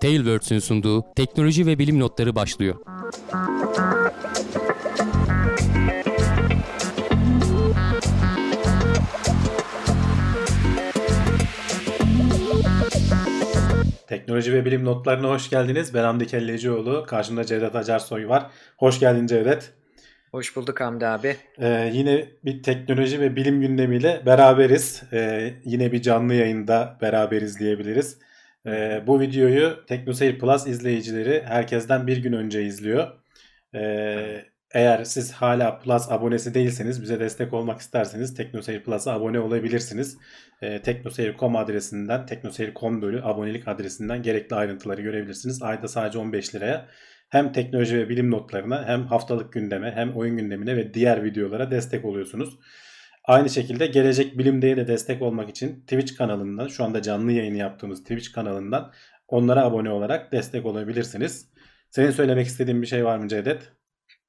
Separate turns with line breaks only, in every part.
Tailwords'ün sunduğu teknoloji ve bilim notları başlıyor.
Teknoloji ve bilim notlarına hoş geldiniz. Ben Hamdi Kellecioğlu. Karşımda Cevdet Acarsoy var. Hoş geldin Cevdet.
Hoş bulduk Hamdi abi.
Ee, yine bir teknoloji ve bilim gündemiyle beraberiz. Ee, yine bir canlı yayında beraberiz diyebiliriz. Ee, bu videoyu TeknoSeyir Plus izleyicileri herkesten bir gün önce izliyor. Ee, eğer siz hala Plus abonesi değilseniz bize destek olmak isterseniz TeknoSeyir Plus'a abone olabilirsiniz. Ee, teknoseyir.com adresinden, teknoseyir.com bölü abonelik adresinden gerekli ayrıntıları görebilirsiniz. Ayda sadece 15 liraya hem teknoloji ve bilim notlarına hem haftalık gündeme hem oyun gündemine ve diğer videolara destek oluyorsunuz. Aynı şekilde Gelecek Bilim'de de destek olmak için Twitch kanalından şu anda canlı yayını yaptığımız Twitch kanalından onlara abone olarak destek olabilirsiniz. Senin söylemek istediğin bir şey var mı Cevdet?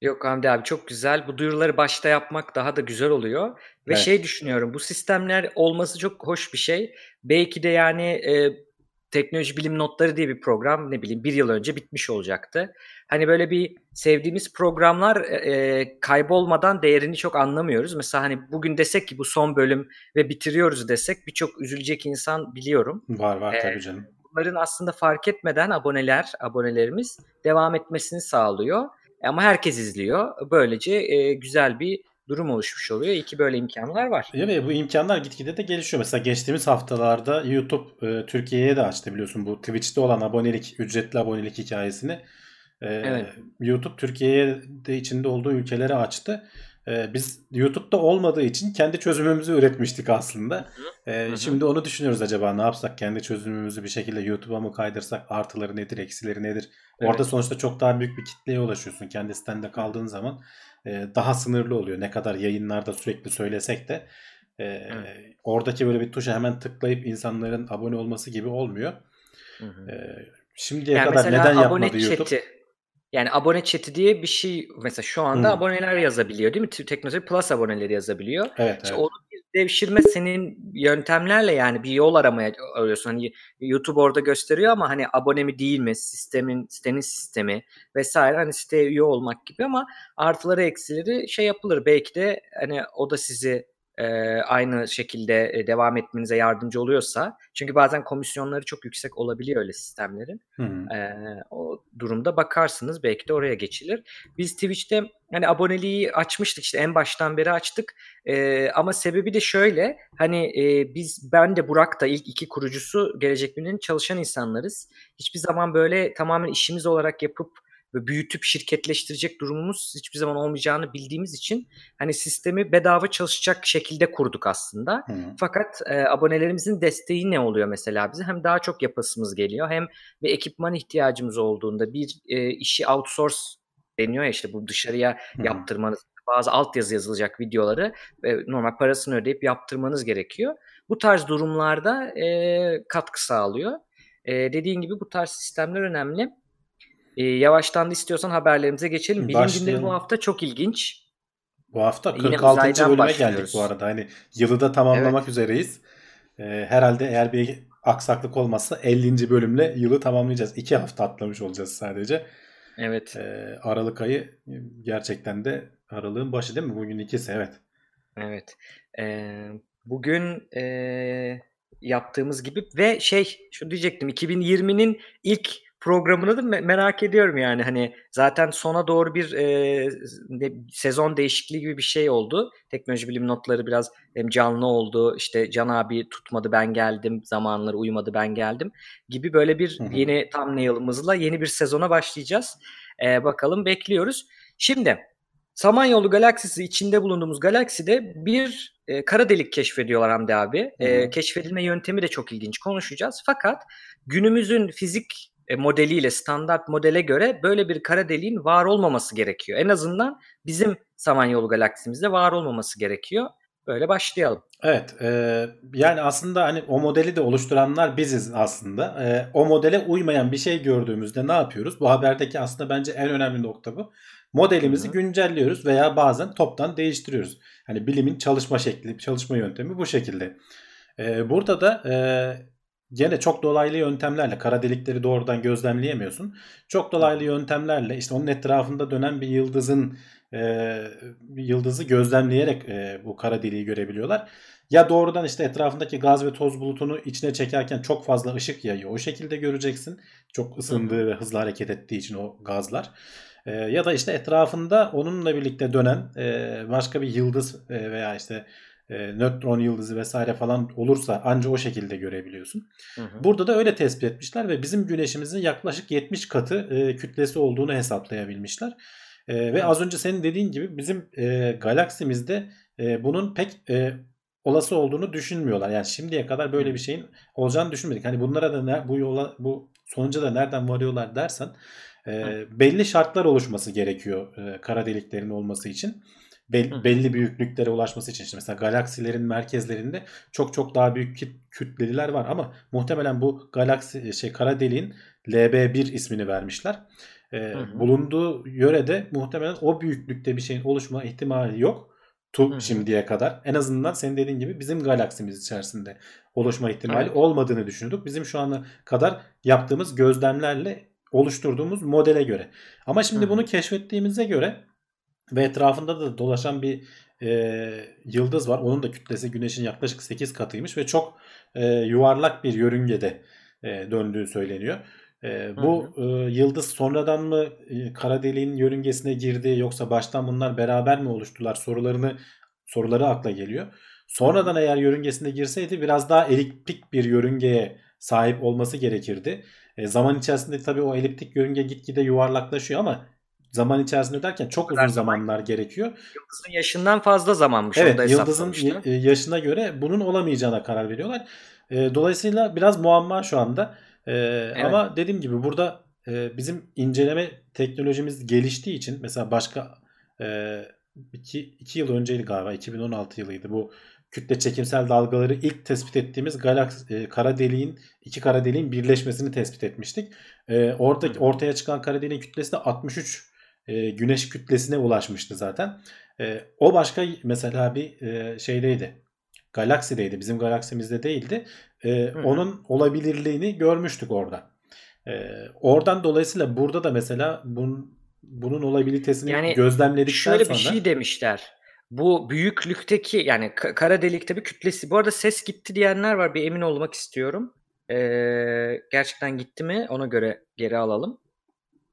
Yok Hamdi abi çok güzel. Bu duyuruları başta yapmak daha da güzel oluyor. Ve
Evet.
şey düşünüyorum bu sistemler olması çok hoş bir şey. Belki de yani e, teknoloji bilim notları diye bir program ne bileyim bir yıl önce bitmiş olacaktı. Hani böyle bir sevdiğimiz programlar e, e, kaybolmadan değerini çok anlamıyoruz. Mesela hani bugün desek ki bu son bölüm ve bitiriyoruz desek birçok üzülecek insan biliyorum.
Var var
Ee,
tabii canım.
bunların aslında fark etmeden aboneler, abonelerimiz devam etmesini sağlıyor. Ama herkes izliyor. Böylece e, güzel bir durum oluşmuş oluyor. İyi ki böyle imkanlar var.
Ve bu imkanlar gitgide de gelişiyor. Mesela geçtiğimiz haftalarda YouTube e, Türkiye'ye de açtı biliyorsun bu Twitch'te olan abonelik, ücretli abonelik hikayesini. E,
Evet.
YouTube Türkiye'ye de içinde olduğu ülkelere açtı. E, biz YouTube'da olmadığı için kendi çözümümüzü üretmiştik aslında. E,
hı.
Şimdi onu düşünüyoruz acaba ne yapsak? Kendi çözümümüzü bir şekilde YouTube'a mı kaydırsak? Artıları nedir, eksileri nedir? Orada
Evet.
sonuçta çok daha büyük bir kitleye ulaşıyorsun. Kendi sitende kaldığın zaman e, daha sınırlı oluyor. Ne kadar yayınlarda sürekli söylesek de e, oradaki böyle bir tuşa hemen tıklayıp insanların abone olması gibi olmuyor.
Hı hı.
E, şimdiye
Yani
kadar neden yapmadı YouTube?
Yani abone chat'i diye bir şey mesela şu anda
Hı.
aboneler yazabiliyor değil mi? Teknoloji Plus aboneleri yazabiliyor.
Evet,
İşte
evet.
onu bir devşirme senin yöntemlerle yani bir yol aramaya arıyorsun. Hani YouTube orada gösteriyor ama hani abone mi değil mi? Sistemin, sitenin sistemi vesaire hani siteye üye olmak gibi ama artıları eksileri şey yapılır. Belki de hani o da sizi e, aynı şekilde e, devam etmenize yardımcı oluyorsa. Çünkü bazen komisyonları çok yüksek olabiliyor öyle sistemlerin. Ee, o durumda bakarsınız belki de oraya geçilir. Biz Twitch'te hani aboneliği açmıştık işte en baştan beri açtık. Ama sebebi de şöyle hani e, biz ben de Burak da ilk iki kurucusu Gelecek Bilim'in çalışan insanlarız. Hiçbir zaman böyle tamamen işimiz olarak yapıp ve büyütüp şirketleştirecek durumumuz hiçbir zaman olmayacağını bildiğimiz için hani sistemi bedava çalışacak şekilde kurduk aslında.
Hı.
Fakat e, abonelerimizin desteği ne oluyor mesela bize? Hem daha çok yapasımız geliyor hem bir ekipman ihtiyacımız olduğunda bir e, işi outsource deniyor ya işte bu dışarıya
hı.
yaptırmanız bazı altyazı yazılacak videoları e, normal parasını ödeyip yaptırmanız gerekiyor. Bu tarz durumlarda e, katkı sağlıyor. E, dediğin gibi bu tarz sistemler önemli. E, yavaştan da istiyorsan haberlerimize geçelim. Bilim gündemi
Başlayalım.
bu hafta çok ilginç.
Bu hafta
Yine
46.
uzaydan
bölüme geldik bu arada. Hani yılı da tamamlamak üzereyiz. E, herhalde eğer bir aksaklık olmazsa 50. bölümle yılı tamamlayacağız. 2 hafta atlamış olacağız sadece.
Evet.
Ee, Aralık ayı gerçekten de aralığın başı değil mi? Bugün ikisi evet.
Evet. Ee, bugün ee, yaptığımız gibi ve şey şu diyecektim 2020'nin ilk programını da me- merak ediyorum yani hani zaten sona doğru bir ee, ne- sezon değişikliği gibi bir şey oldu. Teknoloji bilim notları biraz hem canlı oldu işte Can abi tutmadı ben geldim zamanları uyumadı ben geldim gibi böyle bir
Hı hı.
yeni thumbnail'ımızla yeni bir sezona başlayacağız. Ee, bakalım bekliyoruz. Şimdi Samanyolu galaksisi içinde bulunduğumuz galakside bir e, kara delik keşfediyorlar Hamdi abi. E, keşfedilme yöntemi de çok ilginç konuşacağız. Fakat günümüzün fizik e, modeliyle, standart modele göre böyle bir kara deliğin var olmaması gerekiyor. En azından bizim Samanyolu galaksimizde var olmaması gerekiyor. Böyle başlayalım.
Evet, e, yani aslında hani o modeli de oluşturanlar biziz aslında. E, o modele uymayan bir şey gördüğümüzde ne yapıyoruz? Bu haberdeki aslında bence en önemli nokta bu. Modelimizi
Hı hı.
güncelliyoruz veya bazen toptan değiştiriyoruz. Hani bilimin çalışma şekli, çalışma yöntemi bu şekilde. E, burada da e, gene çok dolaylı yöntemlerle kara delikleri doğrudan gözlemleyemiyorsun. Çok dolaylı yöntemlerle işte onun etrafında dönen bir yıldızın e, yıldızı gözlemleyerek e, bu kara deliği görebiliyorlar. Ya doğrudan işte etrafındaki gaz ve toz bulutunu içine çekerken çok fazla ışık yayıyor. O şekilde göreceksin. Çok ısındığı ve hızlı hareket ettiği için o gazlar. E, ya da işte etrafında onunla birlikte dönen e, başka bir yıldız e, veya işte e, nötron yıldızı vesaire falan olursa anca o şekilde görebiliyorsun.
Hı hı.
Burada da öyle tespit etmişler ve bizim güneşimizin yaklaşık 70 katı e, kütlesi olduğunu hesaplayabilmişler. E, ve az önce senin dediğin gibi bizim e, galaksimizde e, bunun pek e, olası olduğunu düşünmüyorlar. Yani şimdiye kadar böyle bir şeyin olacağını düşünmedik. Hani bunlara da ne, bu yola bu sonuca da nereden varıyorlar dersen e, belli şartlar oluşması gerekiyor e, kara deliklerin olması için. Bel, belli büyüklüklere ulaşması için işte mesela galaksilerin merkezlerinde çok çok daha büyük küt- kütleliler var ama muhtemelen bu galaksi şey kara deliğin LB1 ismini vermişler. E,
Hı hı.
bulunduğu yörede muhtemelen o büyüklükte bir şeyin oluşma ihtimali yok. Tu
Hı
şimdiye kadar. En azından senin dediğin gibi bizim galaksimiz içerisinde oluşma ihtimali
Evet.
olmadığını düşünüyorduk. Bizim şu ana kadar yaptığımız gözlemlerle oluşturduğumuz modele göre. Ama şimdi bunu keşfettiğimize göre ve etrafında da dolaşan bir e, yıldız var. Onun da kütlesi Güneş'in yaklaşık 8 katıymış ve çok e, yuvarlak bir yörüngede e, döndüğü söyleniyor. E, bu e, yıldız sonradan mı e, kara deliğin yörüngesine girdi yoksa baştan bunlar beraber mi oluştular sorularını soruları akla geliyor. Sonradan eğer yörüngesine girseydi biraz daha eliptik bir yörüngeye sahip olması gerekirdi. E, zaman içerisinde tabii o eliptik yörünge gitgide yuvarlaklaşıyor ama zaman içerisinde derken çok uzun
zaman
zamanlar gerekiyor.
Yıldızın yaşından fazla zamanmış.
Evet yıldızın e, yaşına göre bunun olamayacağına karar veriyorlar. E, Dolayısıyla biraz muamma şu anda. E, Ama dediğim gibi burada e, bizim inceleme teknolojimiz geliştiği için mesela başka e, iki, iki yıl önceydi galiba 2016 yılıydı bu kütle çekimsel dalgaları ilk tespit ettiğimiz galaks e, kara deliğin iki kara deliğin birleşmesini tespit etmiştik. E, orada ortaya çıkan kara deliğin kütlesi de 63 e, güneş kütlesine ulaşmıştı zaten. E, o başka mesela bir e, şeydeydi. Galaksideydi. Bizim galaksimizde değildi. E,
Hı
onun olabilirliğini görmüştük orada. E, oradan dolayısıyla burada da mesela bunun, bunun olabilitesini
Yani
gözlemledikten
Şöyle
sonra
bir şey demişler. Bu büyüklükteki yani ka- kara delikte bir kütlesi. Bu arada ses gitti diyenler var. Bir emin olmak istiyorum. Ee, gerçekten gitti mi? Ona göre geri alalım.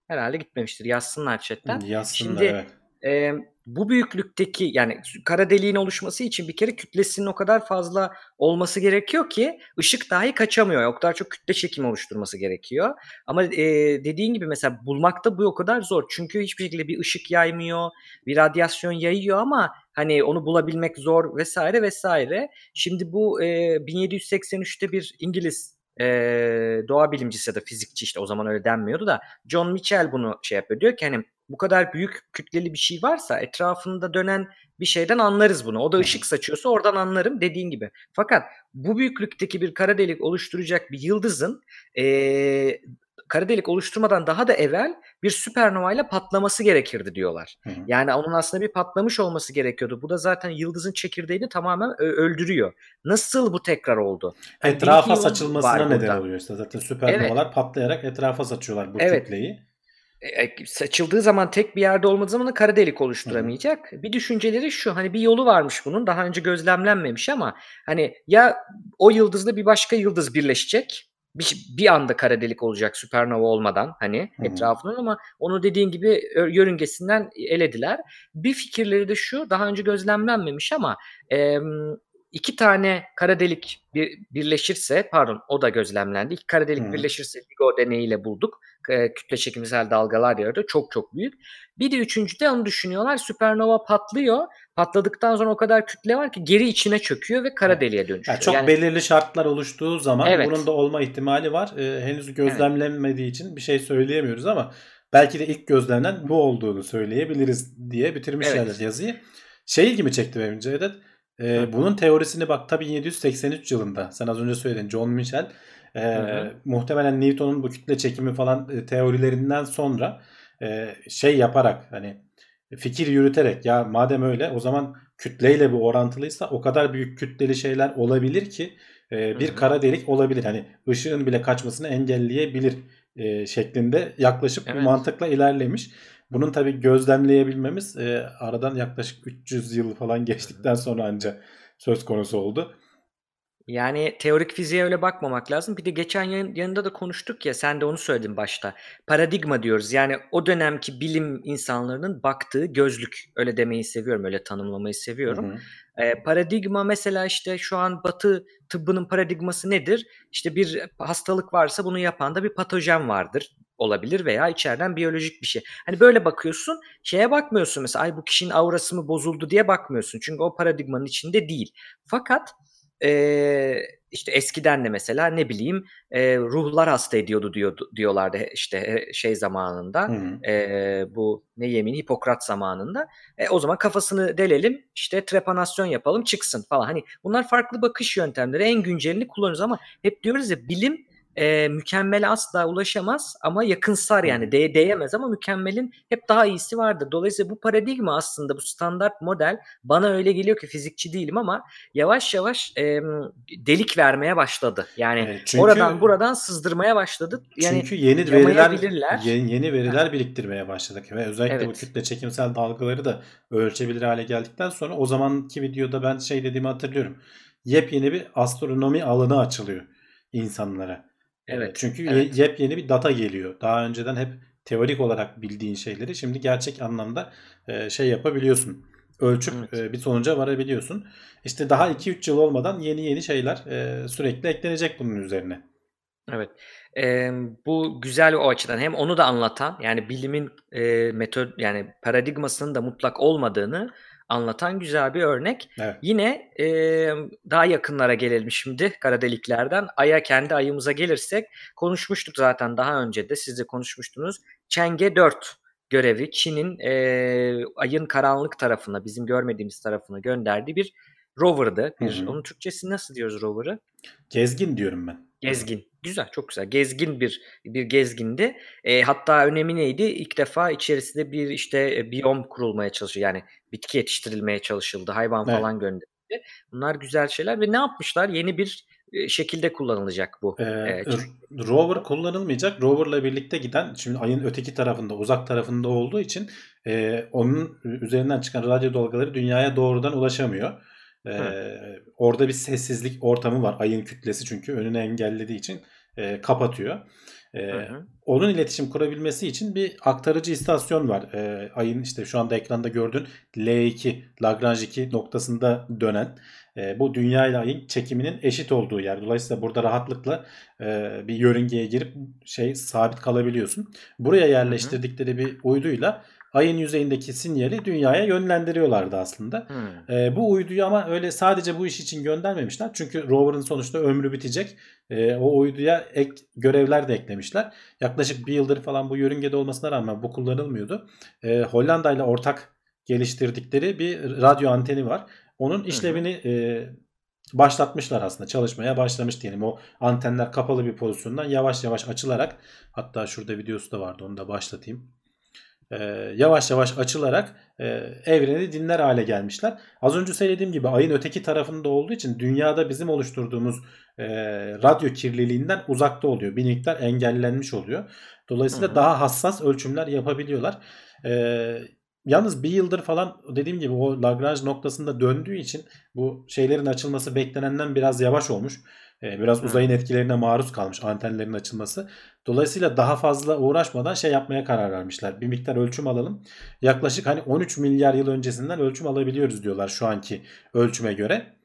Herhalde gitmemiştir. Yazsınlar chatten.
yazsınlar
Şimdi
evet.
e, bu büyüklükteki yani kara deliğin oluşması için bir kere kütlesinin o kadar fazla olması gerekiyor ki ışık dahi kaçamıyor. O kadar çok kütle çekimi oluşturması gerekiyor. Ama e, dediğin gibi mesela bulmakta bu o kadar zor. Çünkü hiçbir şekilde bir ışık yaymıyor, bir radyasyon yayıyor ama hani onu bulabilmek zor vesaire vesaire. Şimdi bu e, 1783'te bir İngiliz e, doğa bilimcisi ya da fizikçi işte o zaman öyle denmiyordu da John Michell bunu şey yapıyor. Diyor ki hani bu kadar büyük kütleli bir şey varsa etrafında dönen bir şeyden anlarız bunu. O da ışık saçıyorsa oradan anlarım dediğin gibi. Fakat bu büyüklükteki bir kara delik oluşturacak bir yıldızın eee kara delik oluşturmadan daha da evvel bir süpernova ile patlaması gerekirdi diyorlar.
Hı hı.
Yani onun aslında bir patlamış olması gerekiyordu. Bu da zaten yıldızın çekirdeğini tamamen öldürüyor. Nasıl bu tekrar oldu? Bir
Etrafa saçılmasına neden
burada.
oluyor işte zaten süpernovalar patlayarak etrafa saçıyorlar bu
Evet.
kütleyi.
E, saçıldığı zaman tek bir yerde olmadığı zaman da kara delik oluşturamayacak. Bir düşünceleri şu hani bir yolu varmış bunun daha önce gözlemlenmemiş ama hani ya o yıldızla bir başka yıldız birleşecek bir, bir anda kara delik olacak süpernova olmadan hani
Hı hı.
etrafından ama onu dediğin gibi yörüngesinden elediler. Bir fikirleri de şu daha önce gözlemlenmemiş ama em, iki tane kara delik bir, birleşirse pardon o da gözlemlendi. İki kara delik
Hı.
birleşirse LIGO deneyiyle bulduk. E, kütle çekimsel dalgalar yaratıyor. Çok çok büyük. Bir de üçüncüde onu düşünüyorlar. Süpernova patlıyor. Patladıktan sonra o kadar kütle var ki geri içine çöküyor ve kara
Evet.
deliğe dönüşüyor.
Yani çok
Yani-
belirli şartlar oluştuğu zaman
Evet.
bunun da olma ihtimali var. Ee, henüz gözlemlenmediği için bir şey söyleyemiyoruz ama belki de ilk gözlemlen bu olduğunu söyleyebiliriz diye bitirmişler
Evet.
yazıyı. Şey ilgimi çekti benim Cevdet. Ee, bunun teorisini bak tabii 1783 yılında sen az önce söyledin John Michel e,
hı.
muhtemelen Newton'un bu kütle çekimi falan e, teorilerinden sonra e, şey yaparak hani fikir yürüterek ya madem öyle o zaman kütleyle bu orantılıysa o kadar büyük kütleli şeyler olabilir ki e, bir
Hı hı.
kara delik olabilir. Hani ışığın bile kaçmasını engelleyebilir e, şeklinde yaklaşıp bu
Evet.
mantıkla ilerlemiş. Bunun tabii gözlemleyebilmemiz e, aradan yaklaşık 300 yıl falan geçtikten sonra anca söz konusu oldu.
Yani teorik fiziğe öyle bakmamak lazım. Bir de geçen yayın, yayında da konuştuk ya sen de onu söyledin başta. Paradigma diyoruz. Yani o dönemki bilim insanlarının baktığı gözlük. Öyle demeyi seviyorum. Öyle tanımlamayı seviyorum.
Hı hı.
Ee, paradigma mesela işte şu an batı tıbbının paradigması nedir? İşte bir hastalık varsa bunu yapan da bir patojen vardır olabilir veya içeriden biyolojik bir şey. Hani böyle bakıyorsun şeye bakmıyorsun mesela ay bu kişinin aurası mı bozuldu diye bakmıyorsun. Çünkü o paradigmanın içinde değil. Fakat ee, işte eskiden de mesela ne bileyim e, ruhlar hasta ediyordu diyordu, diyorlardı işte e, şey zamanında
hı.
e, bu ne yemini Hipokrat zamanında e, o zaman kafasını delelim işte trepanasyon yapalım çıksın falan hani bunlar farklı bakış yöntemleri en güncelini kullanıyoruz ama hep diyoruz ya bilim e, mükemmele asla ulaşamaz ama yakınsar yani de, değemez ama mükemmelin hep daha iyisi vardır. Dolayısıyla bu paradigma aslında bu standart model bana öyle geliyor ki fizikçi değilim ama yavaş yavaş e, delik vermeye başladı. Yani
E, çünkü-
oradan buradan sızdırmaya başladı. Yani
Çünkü yeni veriler yeni, yeni veriler biriktirmeye başladık ve özellikle bu
Evet.
kütle çekimsel dalgaları da ölçebilir hale geldikten sonra o zamanki videoda ben şey dediğimi hatırlıyorum. Yepyeni bir astronomi alanı açılıyor insanlara. E,
Evet,
Çünkü
evet.
yepyeni bir data geliyor. Daha önceden hep teorik olarak bildiğin şeyleri şimdi gerçek anlamda e, şey yapabiliyorsun. Ölçüp
Evet.
e, bir sonuca varabiliyorsun. İşte daha 2-3 yıl olmadan yeni yeni şeyler e, sürekli eklenecek bunun üzerine.
Evet. Eee, bu güzel o açıdan hem onu da anlatan yani bilimin eee metod yani paradigmasının da mutlak olmadığını anlatan güzel bir örnek.
Evet.
Yine eee, daha yakınlara gelelim şimdi kara deliklerden. Ay'a kendi ayımıza gelirsek konuşmuştuk zaten daha önce de siz de konuşmuştunuz. Chang'e 4 görevi Çin'in eee, ayın karanlık tarafına bizim görmediğimiz tarafına gönderdiği bir rover'dı. Bir, onun Türkçesi nasıl diyoruz rover'ı?
Gezgin diyorum ben.
Gezgin. Güzel, çok güzel. Gezgin bir bir gezgindi. E, hatta önemi neydi? İlk defa içerisinde bir işte e, biyom kurulmaya çalışıyor. Yani bitki yetiştirilmeye çalışıldı. Hayvan
Evet.
falan gönderildi. Bunlar güzel şeyler ve ne yapmışlar? Yeni bir e, şekilde kullanılacak bu.
Ee,
E,
r- rover kullanılmayacak. Rover'la birlikte giden şimdi ayın öteki tarafında, uzak tarafında olduğu için e, onun üzerinden çıkan radyo dalgaları dünyaya doğrudan ulaşamıyor. Ee, orada bir sessizlik ortamı var. Ayın kütlesi çünkü önünü engellediği için e, kapatıyor.
Hı hı.
onun iletişim kurabilmesi için bir aktarıcı istasyon var. Ee, ayın işte şu anda ekranda gördüğün L2, Lagrange 2 noktasında dönen e, bu dünya ile ayın çekiminin eşit olduğu yer. Dolayısıyla burada rahatlıkla e, bir yörüngeye girip şey sabit kalabiliyorsun. Buraya yerleştirdikleri bir uyduyla ayın yüzeyindeki sinyali dünyaya yönlendiriyorlardı aslında.
Hmm.
E, bu uyduyu ama öyle sadece bu iş için göndermemişler. Çünkü rover'ın sonuçta ömrü bitecek. E, o uyduya ek görevler de eklemişler. Yaklaşık bir yıldır falan bu yörüngede olmasına rağmen bu kullanılmıyordu. E, Hollanda ile ortak geliştirdikleri bir radyo anteni var. Onun işlevini e, başlatmışlar aslında. Çalışmaya başlamış diyelim. O antenler kapalı bir pozisyondan yavaş yavaş açılarak hatta şurada videosu da vardı onu da başlatayım. E, yavaş yavaş açılarak e, evreni dinler hale gelmişler. Az önce söylediğim gibi ayın öteki tarafında olduğu için dünyada bizim oluşturduğumuz e, radyo kirliliğinden uzakta oluyor. Bir miktar engellenmiş oluyor. Dolayısıyla
Hı hı.
daha hassas ölçümler yapabiliyorlar. E, yalnız bir yıldır falan dediğim gibi o Lagrange noktasında döndüğü için bu şeylerin açılması beklenenden biraz yavaş olmuş. E, biraz uzayın etkilerine maruz kalmış antenlerin açılması. Dolayısıyla daha fazla uğraşmadan şey yapmaya karar vermişler. Bir miktar ölçüm alalım. Yaklaşık hani 13 milyar yıl öncesinden ölçüm alabiliyoruz diyorlar şu anki ölçüme göre.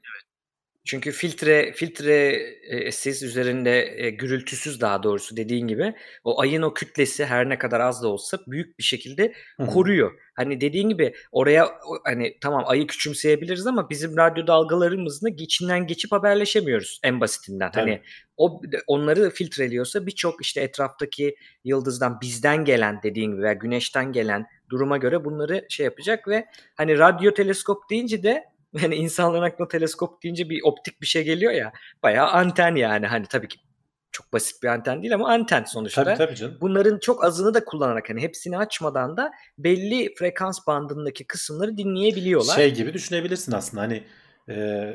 Çünkü filtre filtresiz üzerinde e, gürültüsüz daha doğrusu dediğin gibi o ayın o kütlesi her ne kadar az da olsa büyük bir şekilde
Hı hı.
koruyor. Hani dediğin gibi oraya hani tamam ayı küçümseyebiliriz ama bizim radyo dalgalarımızla içinden geçip haberleşemiyoruz en basitinden.
Tabii.
Hani o onları filtreliyorsa birçok işte etraftaki yıldızdan bizden gelen dediğin gibi veya güneşten gelen duruma göre bunları şey yapacak ve hani radyo teleskop deyince de hani insanların aklına teleskop deyince bir optik bir şey geliyor ya bayağı anten yani hani tabii ki çok basit bir anten değil ama anten sonuçta.
Tabii tabii canım.
Bunların çok azını da kullanarak hani hepsini açmadan da belli frekans bandındaki kısımları dinleyebiliyorlar.
Şey gibi düşünebilirsin aslında hani e,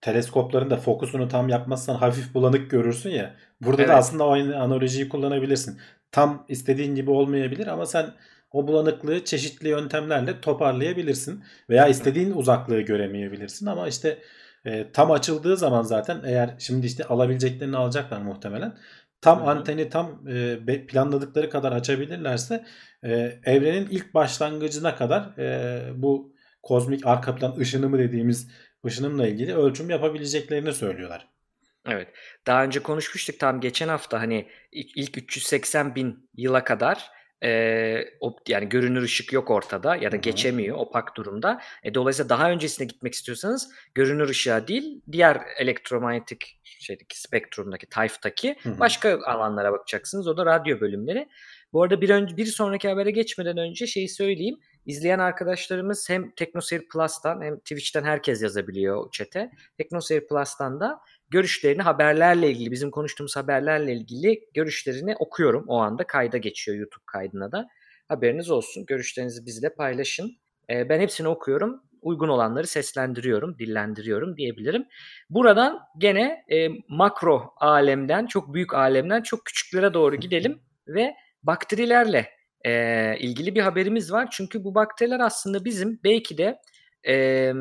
teleskopların da fokusunu tam yapmazsan hafif bulanık görürsün ya. Burada
Evet.
da aslında aynı analojiyi kullanabilirsin. Tam istediğin gibi olmayabilir ama sen o bulanıklığı çeşitli yöntemlerle toparlayabilirsin. Veya istediğin uzaklığı göremeyebilirsin ama işte e, tam açıldığı zaman zaten eğer şimdi işte alabileceklerini alacaklar muhtemelen. Tam
Hı hı.
anteni tam e, planladıkları kadar açabilirlerse e, evrenin ilk başlangıcına kadar e, bu kozmik arka plan ışınımı dediğimiz ışınımla ilgili ölçüm yapabileceklerini söylüyorlar.
Evet. Daha önce konuşmuştuk tam geçen hafta hani ilk 380 bin yıla kadar e, o, yani görünür ışık yok ortada ya da geçemiyor opak durumda. E, dolayısıyla daha öncesine gitmek istiyorsanız görünür ışığa değil diğer elektromanyetik şeydeki spektrumdaki tayftaki
Hı hı.
başka alanlara bakacaksınız. O da radyo bölümleri. Bu arada bir, önce, bir sonraki habere geçmeden önce şeyi söyleyeyim. İzleyen arkadaşlarımız hem TeknoSeyir Plus'tan hem Twitch'ten herkes yazabiliyor chat'e. TeknoSeyir Plus'tan da görüşlerini haberlerle ilgili bizim konuştuğumuz haberlerle ilgili görüşlerini okuyorum. O anda kayda geçiyor YouTube kaydına da. Haberiniz olsun. Görüşlerinizi bizle paylaşın. Ee, ben hepsini okuyorum. Uygun olanları seslendiriyorum, dillendiriyorum diyebilirim. Buradan gene e, makro alemden, çok büyük alemden çok küçüklere doğru gidelim ve bakterilerle e, ilgili bir haberimiz var. Çünkü bu bakteriler aslında bizim belki de e,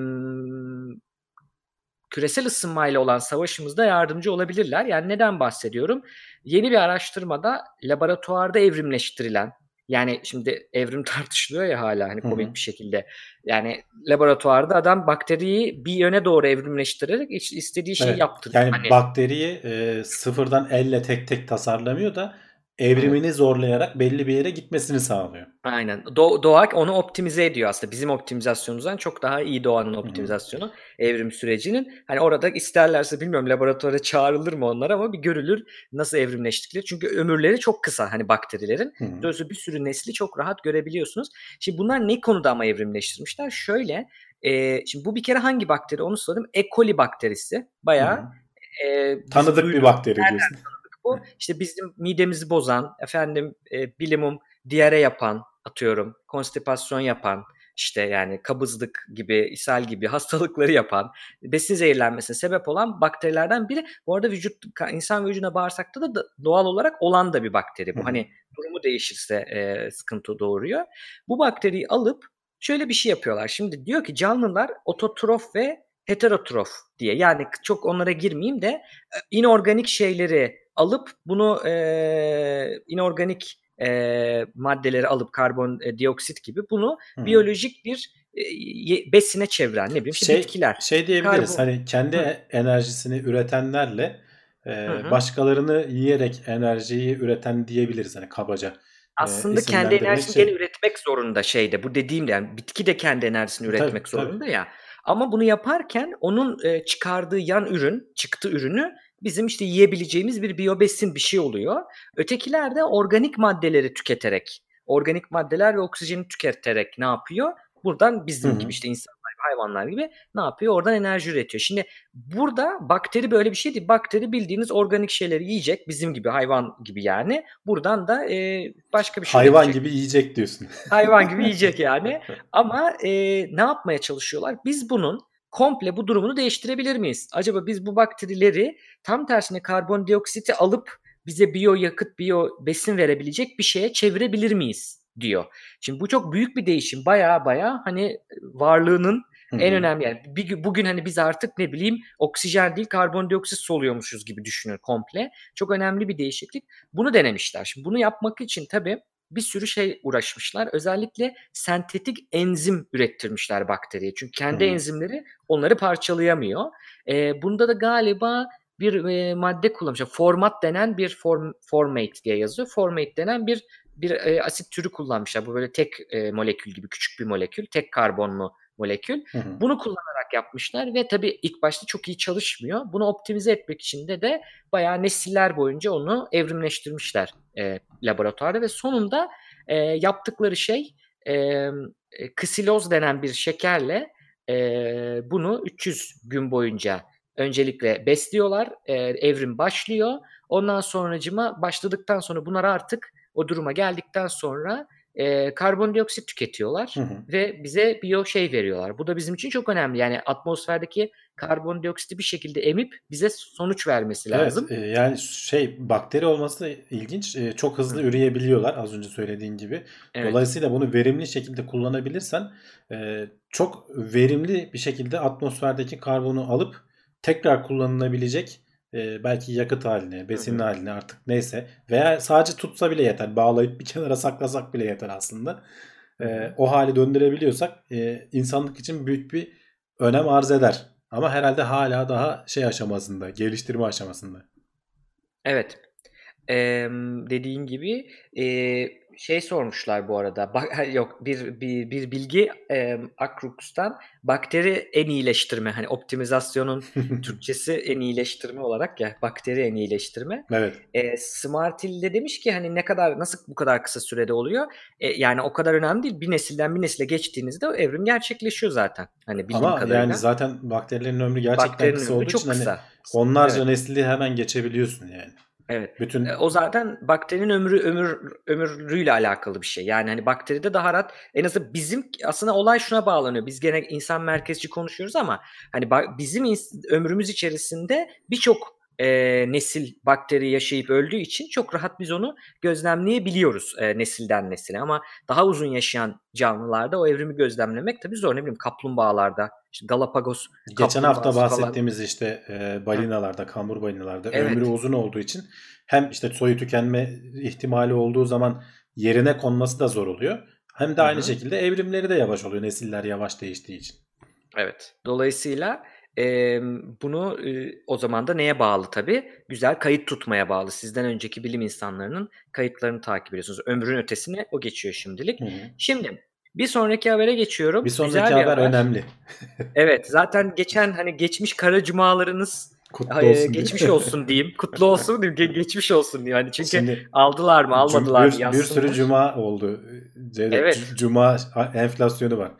küresel ısınmayla olan savaşımızda yardımcı olabilirler. Yani neden bahsediyorum? Yeni bir araştırmada laboratuvarda evrimleştirilen yani şimdi evrim tartışılıyor ya hala hani komik bir şekilde. Yani laboratuvarda adam bakteriyi bir yöne doğru evrimleştirerek istediği şeyi
Evet.
yaptırıyor.
Yani
Hani-
bakteriyi e, sıfırdan elle tek tek tasarlamıyor da evrimini zorlayarak belli bir yere gitmesini sağlıyor.
Aynen. Do- doğa onu optimize ediyor aslında. Bizim optimizasyonumuzdan çok daha iyi doğanın optimizasyonu evrim sürecinin. Hani orada isterlerse bilmiyorum laboratuvara çağrılır mı onlar ama bir görülür nasıl evrimleştikleri. Çünkü ömürleri çok kısa hani bakterilerin. Dolayısıyla bir sürü nesli çok rahat görebiliyorsunuz. Şimdi bunlar ne konuda ama evrimleştirmişler? Şöyle, e, şimdi bu bir kere hangi bakteri onu sorayım. E. coli bakterisi. Bayağı e,
Tanıdık bir bakteri diyorsun.
Bu. İşte bizim midemizi bozan, efendim e, bilimum diyare yapan, atıyorum, konstipasyon yapan, işte yani kabızlık gibi, ishal gibi hastalıkları yapan, besin zehirlenmesine sebep olan bakterilerden biri. Bu arada vücut insan vücuduna bağırsakta da doğal olarak olan da bir bakteri. Bu
hı.
hani durumu değişirse e, sıkıntı doğuruyor. Bu bakteriyi alıp şöyle bir şey yapıyorlar. Şimdi diyor ki canlılar ototrof ve heterotrof diye. Yani çok onlara girmeyeyim de e, inorganik şeyleri alıp bunu e, inorganik e, maddeleri alıp karbon e, dioksit gibi bunu
hı.
biyolojik bir e, besine çeviren ne bileyim
Şey,
bitkiler.
şey diyebiliriz.
Karbon-
Hani kendi
Hı.
enerjisini üretenlerle e,
hı.
başkalarını yiyerek enerjiyi üreten diyebiliriz hani kabaca.
Aslında kendi
isimlendirmek
enerjisini
şey.
gene üretmek zorunda şeyde. Bu dediğim de yani bitki de kendi enerjisini
Tabii,
üretmek
tabii.
zorunda ya. Ama bunu yaparken onun e, çıkardığı yan ürün, çıktı ürünü bizim işte yiyebileceğimiz bir biyobesin bir şey oluyor. Ötekiler de organik maddeleri tüketerek, organik maddeler ve oksijeni tüketerek ne yapıyor? Buradan bizim
Hı hı.
gibi işte insanlar, hayvanlar gibi ne yapıyor? Oradan enerji üretiyor. Şimdi burada bakteri böyle bir şey değil. Bakteri bildiğiniz organik şeyleri yiyecek. Bizim gibi hayvan gibi yani. Buradan da e, başka bir şey
Hayvan
üretecek.
gibi yiyecek diyorsun.
Hayvan gibi yiyecek yani. Ama e, ne yapmaya çalışıyorlar? Biz bunun komple bu durumunu değiştirebilir miyiz? Acaba biz bu bakterileri tam tersine karbondioksiti alıp bize biyo yakıt, biyo besin verebilecek bir şeye çevirebilir miyiz diyor. Şimdi bu çok büyük bir değişim. Baya baya hani varlığının
Hı
en önemli yani bir, gün- bugün hani biz artık ne bileyim oksijen değil karbondioksit soluyormuşuz gibi düşünün komple. Çok önemli bir değişiklik. Bunu denemişler. Şimdi bunu yapmak için tabii bir sürü şey uğraşmışlar. Özellikle sentetik enzim ürettirmişler bakteriye. Çünkü kendi
hı.
enzimleri onları parçalayamıyor. Ee, bunda da galiba bir e, madde kullanmışlar. Format denen bir form, formate diye yazıyor. Formate denen bir bir e, asit türü kullanmışlar. Bu böyle tek e, molekül gibi küçük bir molekül, tek karbonlu molekül.
Hı hı.
Bunu kullanarak yapmışlar ve tabii ilk başta çok iyi çalışmıyor. Bunu optimize etmek için de de bayağı nesiller boyunca onu evrimleştirmişler e, laboratuvarda ve sonunda e, yaptıkları şey e, e, kisiloz denen bir şekerle e, bunu 300 gün boyunca öncelikle besliyorlar. E, evrim başlıyor. Ondan sonracıma başladıktan sonra bunlar artık o duruma geldikten sonra e, karbondioksit tüketiyorlar
Hı hı.
ve bize biyo şey veriyorlar. Bu da bizim için çok önemli. Yani atmosferdeki karbondioksiti bir şekilde emip bize sonuç vermesi lazım.
Evet, e, yani şey bakteri olması da ilginç. E, çok hızlı
Hı.
üreyebiliyorlar az önce söylediğin gibi.
Evet.
Dolayısıyla bunu verimli şekilde kullanabilirsen e, çok verimli bir şekilde atmosferdeki karbonu alıp tekrar kullanılabilecek e, belki yakıt haline, besin
Hı hı.
haline artık neyse veya sadece tutsa bile yeter. Bağlayıp bir kenara saklasak bile yeter aslında. E, o hali döndürebiliyorsak e, insanlık için büyük bir önem arz eder. Ama herhalde hala daha şey aşamasında, geliştirme aşamasında.
Evet. Emm, dediğin gibi, eee, şey sormuşlar bu arada. Bak yok bir bir bir bilgi, emm, Akrux'tan bakteri en iyileştirme, hani optimizasyonun Türkçesi en iyileştirme olarak ya, bakteri en iyileştirme.
Evet.
Eee, Smartil de demiş ki hani ne kadar nasıl bu kadar kısa sürede oluyor? Eee, yani o kadar önemli değil. Bir nesilden bir nesile geçtiğinizde o evrim gerçekleşiyor zaten. Hani bildiğim
Ama
kadarıyla.
yani zaten bakterilerin ömrü gerçekten
Bakterinin
kısa
ömrü
olduğu
çok
için hani
kısa.
onlarca
Evet.
nesli hemen geçebiliyorsun yani.
Evet.
Bütün
Eee, o zaten bakterinin ömrü ömür ömürlüğüyle alakalı bir şey. Yani hani bakteride daha rahat en azından bizim aslında olay şuna bağlanıyor. Biz gene insan merkezci konuşuyoruz ama hani bizim ömrümüz içerisinde birçok, eee, nesil bakteri yaşayıp öldüğü için çok rahat biz onu gözlemleyebiliyoruz, eee, nesilden nesile ama daha uzun yaşayan canlılarda o evrimi gözlemlemek tabii zor. Ne bileyim kaplumbağalarda, işte Galapagos
geçen hafta
kaplumbağası falan.
bahsettiğimiz işte e, balinalarda, kambur balinalarda
Evet.
ömrü uzun olduğu için hem işte soyu tükenme ihtimali olduğu zaman yerine konması da zor oluyor. Hem de aynı
hı.
şekilde evrimleri de yavaş oluyor nesiller yavaş değiştiği için.
Evet. Dolayısıyla, emm, bunu, ııı, o zaman da neye bağlı tabii? Güzel kayıt tutmaya bağlı. Sizden önceki bilim insanlarının kayıtlarını takip ediyorsunuz. Ömrün ötesine o geçiyor şimdilik.
Hı hı.
Şimdi bir sonraki habere geçiyorum.
Bir
Güzel
sonraki
bir
haber
haber.
önemli.
Evet, zaten geçen hani geçmiş kara cumalarınız,
Kutlu olsun diye.
geçmiş olsun diyeyim. Kutlu olsun diyeyim. Ge geçmiş olsun diyeyim. Hani çünkü
Şimdi
aldılar mı, almadılar mı
bir, bir sürü cuma oldu. Cevdet,
Evet.
Cuma enflasyonu var.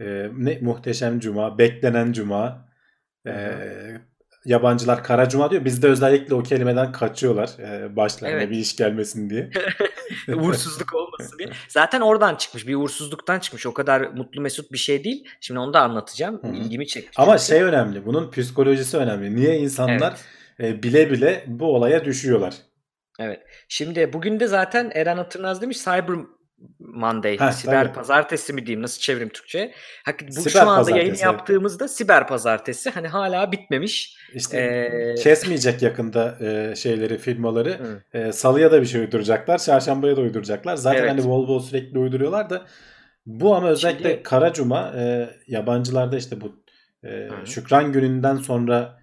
Ee, ne muhteşem cuma, beklenen cuma.
Hı.
yabancılar kara cuma diyor. Bizde özellikle o kelimeden kaçıyorlar. Ee, başlarına
Evet.
bir iş gelmesin diye.
Uğursuzluk olmasın diye. Zaten oradan çıkmış. Bir uğursuzluktan çıkmış. O kadar mutlu mesut bir şey değil. Şimdi onu da anlatacağım.
Hı hı.
İlgimi çekti
Ama şey önemli. Bunun psikolojisi önemli. Niye insanlar
Evet.
e, bile bile bu olaya düşüyorlar?
Evet. Şimdi bugün de zaten Eren Atırnaz demiş Cyber Monday,
Heh,
siber
tabii.
pazartesi mi diyeyim nasıl çevireyim Türkçe? Hakik bu
Siber
şu anda yayın yaptığımızda siber pazartesi hani hala bitmemiş.
İşte
Ee,
kesmeyecek yakında e, şeyleri, firmaları.
Hı.
E, Salıya da bir şey uyduracaklar. Çarşambaya da uyduracaklar. Zaten
Evet.
hani bol sürekli uyduruyorlar da bu ama özellikle
Şimdi-
Kara Cuma e, yabancılarda işte bu e,
Hı.
Şükran gününden sonra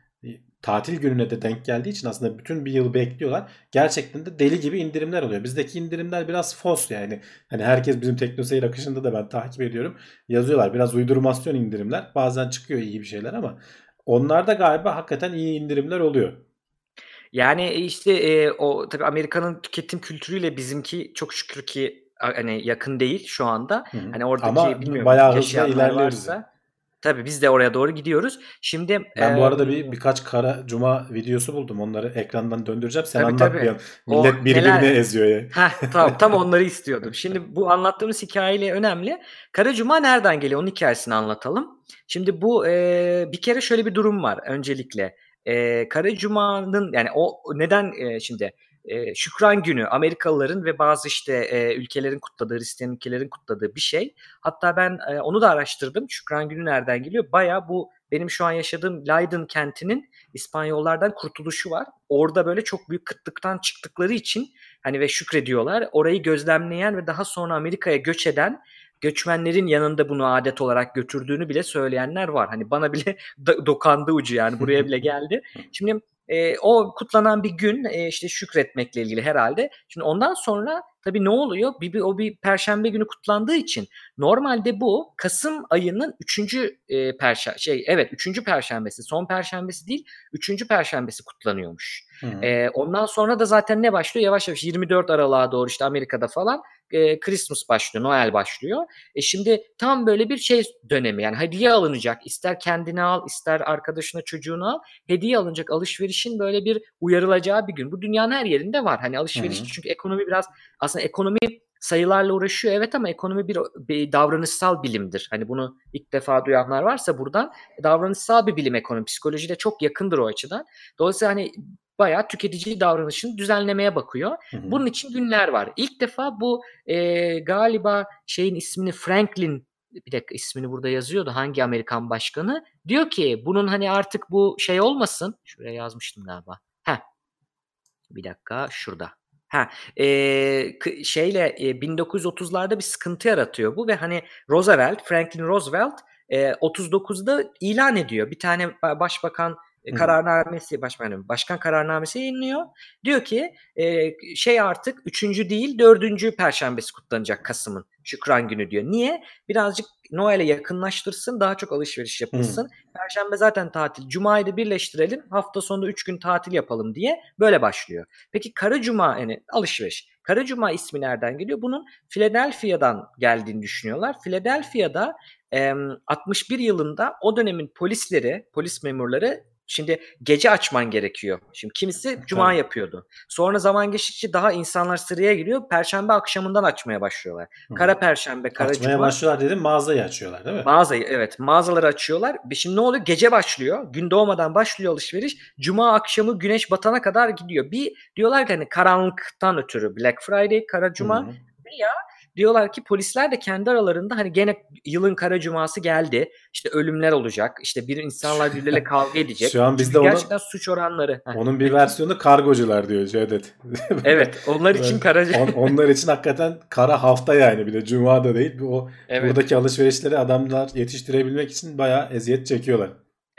tatil gününe de denk geldiği için aslında bütün bir yıl bekliyorlar. Gerçekten de deli gibi indirimler oluyor. Bizdeki indirimler biraz fos yani. Hani herkes bizim teknoseyir akışında da ben takip ediyorum. Yazıyorlar biraz uydurmasyon indirimler. Bazen çıkıyor iyi bir şeyler ama onlarda galiba hakikaten iyi indirimler oluyor.
Yani e, işte e, o tabii Amerika'nın tüketim kültürüyle bizimki çok şükür ki hani yakın değil şu anda.
Hı hı.
Hani oradaki
Ama
bilmiyorum
bayağı hızlı ilerliyoruz.
varsa. Tabii biz de oraya doğru gidiyoruz. Şimdi
Ben bu arada bir birkaç kara cuma videosu buldum. Onları ekrandan döndüreceğim. Sen
Tabii,
anlat
tabii.
bir an.
O
Millet birbirini
neler-
eziyor ya.
Heh, tamam tam onları istiyordum. Şimdi bu anlattığımız hikayeyle önemli. Kara Cuma nereden geliyor? Onun hikayesini anlatalım. Şimdi bu e, bir kere şöyle bir durum var öncelikle. E, Kara Cuma'nın yani o neden e, şimdi e, Şükran Günü Amerikalıların ve bazı işte e, ülkelerin kutladığı, Hristiyan ülkelerin kutladığı bir şey. Hatta ben e, onu da araştırdım. Şükran Günü nereden geliyor? Baya bu benim şu an yaşadığım Leiden kentinin İspanyollardan kurtuluşu var. Orada böyle çok büyük kıtlıktan çıktıkları için hani ve şükrediyorlar. Orayı gözlemleyen ve daha sonra Amerika'ya göç eden göçmenlerin yanında bunu adet olarak götürdüğünü bile söyleyenler var. Hani bana bile do- dokandı ucu yani buraya bile geldi. Şimdi e, o kutlanan bir gün e, işte şükretmekle ilgili herhalde. Şimdi ondan sonra tabii ne oluyor? Bir, bir, o bir perşembe günü kutlandığı için normalde bu Kasım ayının 3. E, perşembe şey evet 3. perşembesi son perşembesi değil 3. perşembesi kutlanıyormuş.
Hı.
Ee, ondan sonra da zaten ne başlıyor? Yavaş yavaş 24 Aralık'a doğru işte Amerika'da falan e, Christmas başlıyor, Noel başlıyor. E şimdi tam böyle bir şey dönemi yani hediye alınacak. İster kendine al, ister arkadaşına, çocuğuna al. Hediye alınacak alışverişin böyle bir uyarılacağı bir gün. Bu dünyanın her yerinde var. Hani alışveriş
Hı hı.
çünkü ekonomi biraz aslında ekonomi sayılarla uğraşıyor evet ama ekonomi bir, bir davranışsal bilimdir. Hani bunu ilk defa duyanlar varsa buradan davranışsal bir bilim ekonomi. Psikoloji de çok yakındır o açıdan. Dolayısıyla hani bayağı tüketici davranışını düzenlemeye bakıyor.
Hı hı.
Bunun için günler var. İlk defa bu e, galiba şeyin ismini Franklin bir dakika ismini burada yazıyordu hangi Amerikan başkanı diyor ki bunun hani artık bu şey olmasın. Şuraya yazmıştım galiba. Heh. Bir dakika şurada. Ha, e, şeyle e, 1930'larda bir sıkıntı yaratıyor bu ve hani Roosevelt, Franklin Roosevelt e, 39'da ilan ediyor. Bir tane ba- başbakan
Hı.
kararnamesi, başbakan, başkan kararnamesi yayınlıyor. Diyor ki e, şey artık üçüncü değil dördüncü perşembesi kutlanacak Kasım'ın Şükran günü diyor. Niye? Birazcık Noel'e yakınlaştırsın daha çok alışveriş yapılsın. Perşembe zaten tatil. Cuma'yı da birleştirelim. Hafta sonu 3 gün tatil yapalım diye böyle başlıyor. Peki Kara Cuma yani alışveriş. Kara Cuma ismi nereden geliyor? Bunun Philadelphia'dan geldiğini düşünüyorlar. Philadelphia'da em, 61 yılında o dönemin polisleri, polis memurları şimdi gece açman gerekiyor. Şimdi kimisi cuma
Tabii.
yapıyordu. Sonra zaman geçtikçe daha insanlar sıraya giriyor. Perşembe akşamından açmaya başlıyorlar.
Hı.
Kara Perşembe, Kara
Açmaya
Cuma.
başlıyorlar dedim mağazayı açıyorlar değil mi?
Mağazayı evet mağazaları açıyorlar. Şimdi ne oluyor? Gece başlıyor. Gün doğmadan başlıyor alışveriş. Cuma akşamı güneş batana kadar gidiyor. Bir diyorlar ki hani karanlıktan ötürü Black Friday, Kara Cuma.
Hı hı.
Diyorlar ki polisler de kendi aralarında hani gene yılın Kara Cuması geldi. İşte ölümler olacak. İşte bir insanlar birbirleriyle kavga edecek.
Şu an
Çünkü
bizde onu-
gerçekten suç oranları.
Onun bir versiyonu kargocular diyor Cevdet.
Evet, onlar için Kara
On- onlar için hakikaten kara hafta yani bir de cuma da değil. O
Evet.
buradaki alışverişleri adamlar yetiştirebilmek için bayağı eziyet çekiyorlar.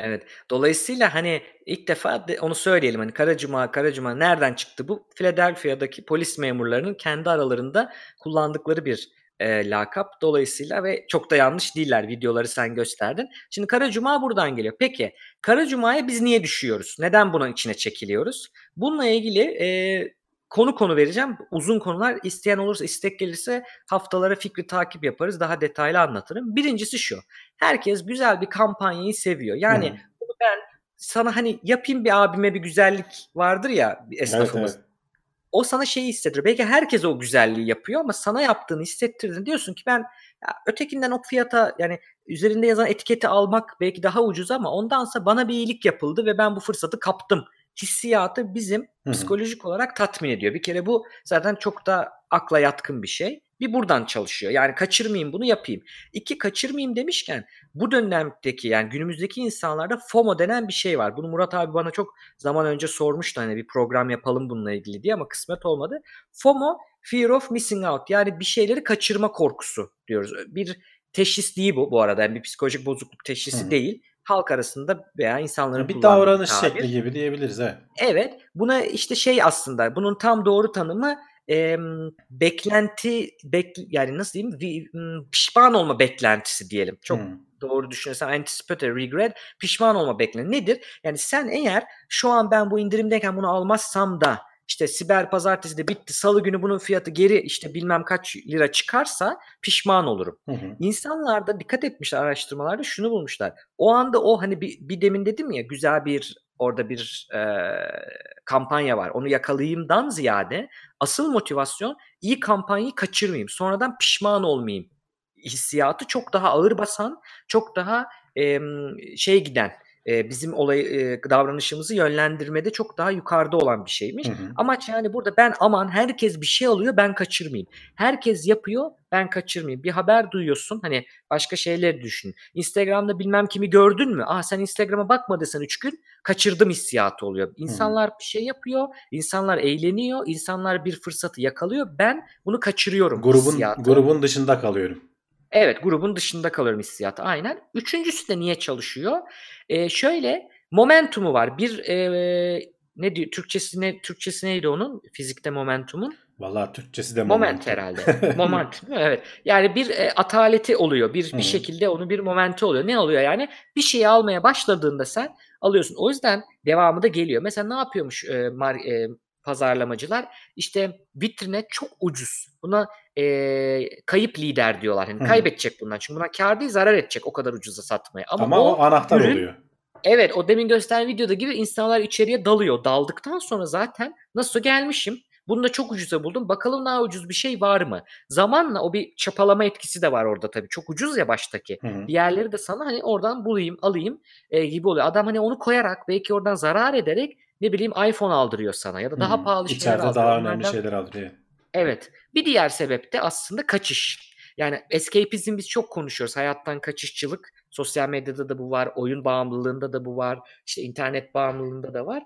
Evet. Dolayısıyla hani ilk defa de onu söyleyelim hani Kara Cuma, Kara Cuma nereden çıktı bu? Philadelphia'daki polis memurlarının kendi aralarında kullandıkları bir e, lakap. Dolayısıyla ve çok da yanlış değiller. Videoları sen gösterdin. Şimdi Kara Cuma buradan geliyor. Peki Kara Cuma'ya biz niye düşüyoruz? Neden bunun içine çekiliyoruz? Bununla ilgili e, konu konu vereceğim. Uzun konular isteyen olursa istek gelirse haftalara fikri takip yaparız. Daha detaylı anlatırım. Birincisi şu. Herkes güzel bir kampanyayı seviyor. Yani bunu ben sana hani yapayım bir abime bir güzellik vardır ya bir
Evet,
esnafımız.
evet.
O sana şeyi hissettirir. Belki herkes o güzelliği yapıyor ama sana yaptığını hissettirdin. Diyorsun ki ben ya ötekinden o fiyata yani üzerinde yazan etiketi almak belki daha ucuz ama ondansa bana bir iyilik yapıldı ve ben bu fırsatı kaptım. Hissiyatı bizim
Hı hı.
psikolojik olarak tatmin ediyor. Bir kere bu zaten çok da akla yatkın bir şey. Bir buradan çalışıyor. Yani kaçırmayayım bunu yapayım. İki kaçırmayayım demişken bu dönemdeki yani günümüzdeki insanlarda FOMO denen bir şey var. Bunu Murat abi bana çok zaman önce sormuştu hani bir program yapalım bununla ilgili diye ama kısmet olmadı. FOMO Fear of Missing Out yani bir şeyleri kaçırma korkusu diyoruz. Bir teşhis değil bu bu arada. Yani bir psikolojik bozukluk teşhisi
Hı hı.
değil. Halk arasında veya insanların
Bir davranış
tabir.
şekli gibi diyebiliriz evet.
Evet, buna işte şey aslında bunun tam doğru tanımı em, beklenti bek, yani nasıl diyeyim vi- pişman olma beklentisi diyelim. Çok
Hı.
doğru düşünürsem anticipatory regret pişman olma beklentisi nedir? Yani sen eğer şu an ben bu indirimdeyken bunu almazsam da işte siber pazartesi de bitti salı günü bunun fiyatı geri işte bilmem kaç lira çıkarsa pişman olurum.
Hı hı.
İnsanlar da dikkat etmişler araştırmalarda şunu bulmuşlar. O anda o hani bir, bir demin dedim ya güzel bir orada bir e, kampanya var. Onu yakalayayımdan ziyade asıl motivasyon iyi kampanyayı kaçırmayayım. Sonradan pişman olmayayım. Hissiyatı çok daha ağır basan, çok daha e, şey giden e, bizim olay e, davranışımızı yönlendirmede çok daha yukarıda olan bir şeymiş.
Hı hı.
Amaç yani burada ben aman herkes bir şey alıyor ben kaçırmayayım. Herkes yapıyor ben kaçırmayayım. Bir haber duyuyorsun hani başka şeyleri düşün. Instagram'da bilmem kimi gördün mü? Aa sen Instagram'a bakmadıysan 3 gün kaçırdım hissiyatı oluyor. İnsanlar bir şey yapıyor, insanlar eğleniyor, insanlar bir fırsatı yakalıyor. Ben bunu kaçırıyorum
Grubun
hissiyatı.
grubun dışında kalıyorum.
Evet grubun dışında kalıyorum hissiyatı aynen. Üçüncüsü de niye çalışıyor? Ee, şöyle momentumu var. Bir e, ne diyor Türkçesi ne Türkçesi neydi onun? Fizikte momentumun.
Vallahi Türkçesi de
Moment
momentum.
herhalde. Moment. değil mi? Evet. Yani bir e, ataleti oluyor. Bir bir şekilde onun bir momenti oluyor. Ne oluyor yani? Bir şeyi almaya başladığında sen alıyorsun. O yüzden devamı da geliyor. Mesela ne yapıyormuş e, Mar- e, pazarlamacılar işte vitrine çok ucuz. Buna e, kayıp lider diyorlar. Yani
Hı hı.
kaybedecek bundan. Çünkü buna kar değil zarar edecek o kadar ucuza satmaya. Ama,
Ama, o, anahtar
ürün-
oluyor.
Evet o demin gösteren videoda gibi insanlar içeriye dalıyor. Daldıktan sonra zaten nasıl gelmişim bunu da çok ucuza buldum. Bakalım daha ucuz bir şey var mı? Zamanla o bir çapalama etkisi de var orada tabii. Çok ucuz ya baştaki.
Hı hı.
Diğerleri de sana hani oradan bulayım alayım e, gibi oluyor. Adam hani onu koyarak belki oradan zarar ederek ne bileyim iPhone aldırıyor sana ya da daha
Hı.
pahalı şeyler aldırıyor.
daha önemli
Onlardan-
şeyler alıyor. evet.
Bir diğer sebep de aslında kaçış. Yani escapism biz çok konuşuyoruz. Hayattan kaçışçılık. Sosyal medyada da bu var. Oyun bağımlılığında da bu var. işte internet bağımlılığında da var.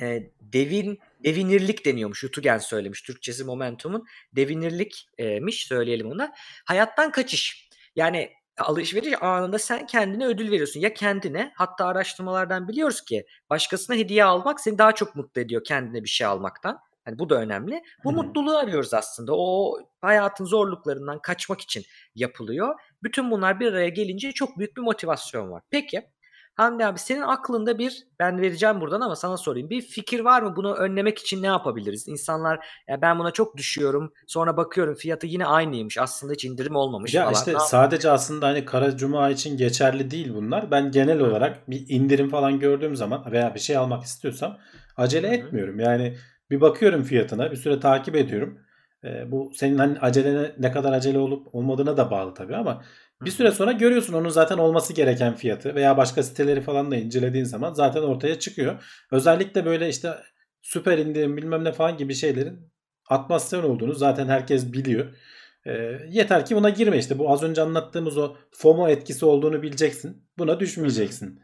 Ee, devin devinirlik deniyormuş. Yutugen söylemiş. Türkçesi Momentum'un devinirlikmiş söyleyelim ona. Hayattan kaçış. Yani alışveriş anında sen kendine ödül veriyorsun. Ya kendine hatta araştırmalardan biliyoruz ki başkasına hediye almak seni daha çok mutlu ediyor kendine bir şey almaktan. Hani bu da önemli. Bu
Hı hı.
mutluluğu arıyoruz aslında. O hayatın zorluklarından kaçmak için yapılıyor. Bütün bunlar bir araya gelince çok büyük bir motivasyon var. Peki Hamdi abi senin aklında bir ben vereceğim buradan ama sana sorayım. Bir fikir var mı? Bunu önlemek için ne yapabiliriz? İnsanlar ya ben buna çok düşüyorum. Sonra bakıyorum fiyatı yine aynıymış. Aslında hiç indirim olmamış
Ya
falan.
işte
Ne
sadece aslında hani Kara Cuma için geçerli değil bunlar. Ben genel olarak bir indirim falan gördüğüm zaman veya bir şey almak istiyorsam acele
Hı hı.
etmiyorum. Yani bir bakıyorum fiyatına, bir süre takip ediyorum. Ee, bu senin hani acelene ne kadar acele olup olmadığına da bağlı tabii ama bir süre sonra görüyorsun onun zaten olması gereken fiyatı veya başka siteleri falan da incelediğin zaman zaten ortaya çıkıyor. Özellikle böyle işte süper indirim bilmem ne falan gibi şeylerin atmasyon olduğunu zaten herkes biliyor. Ee, yeter ki buna girme işte. Bu az önce anlattığımız o FOMO etkisi olduğunu bileceksin. Buna düşmeyeceksin.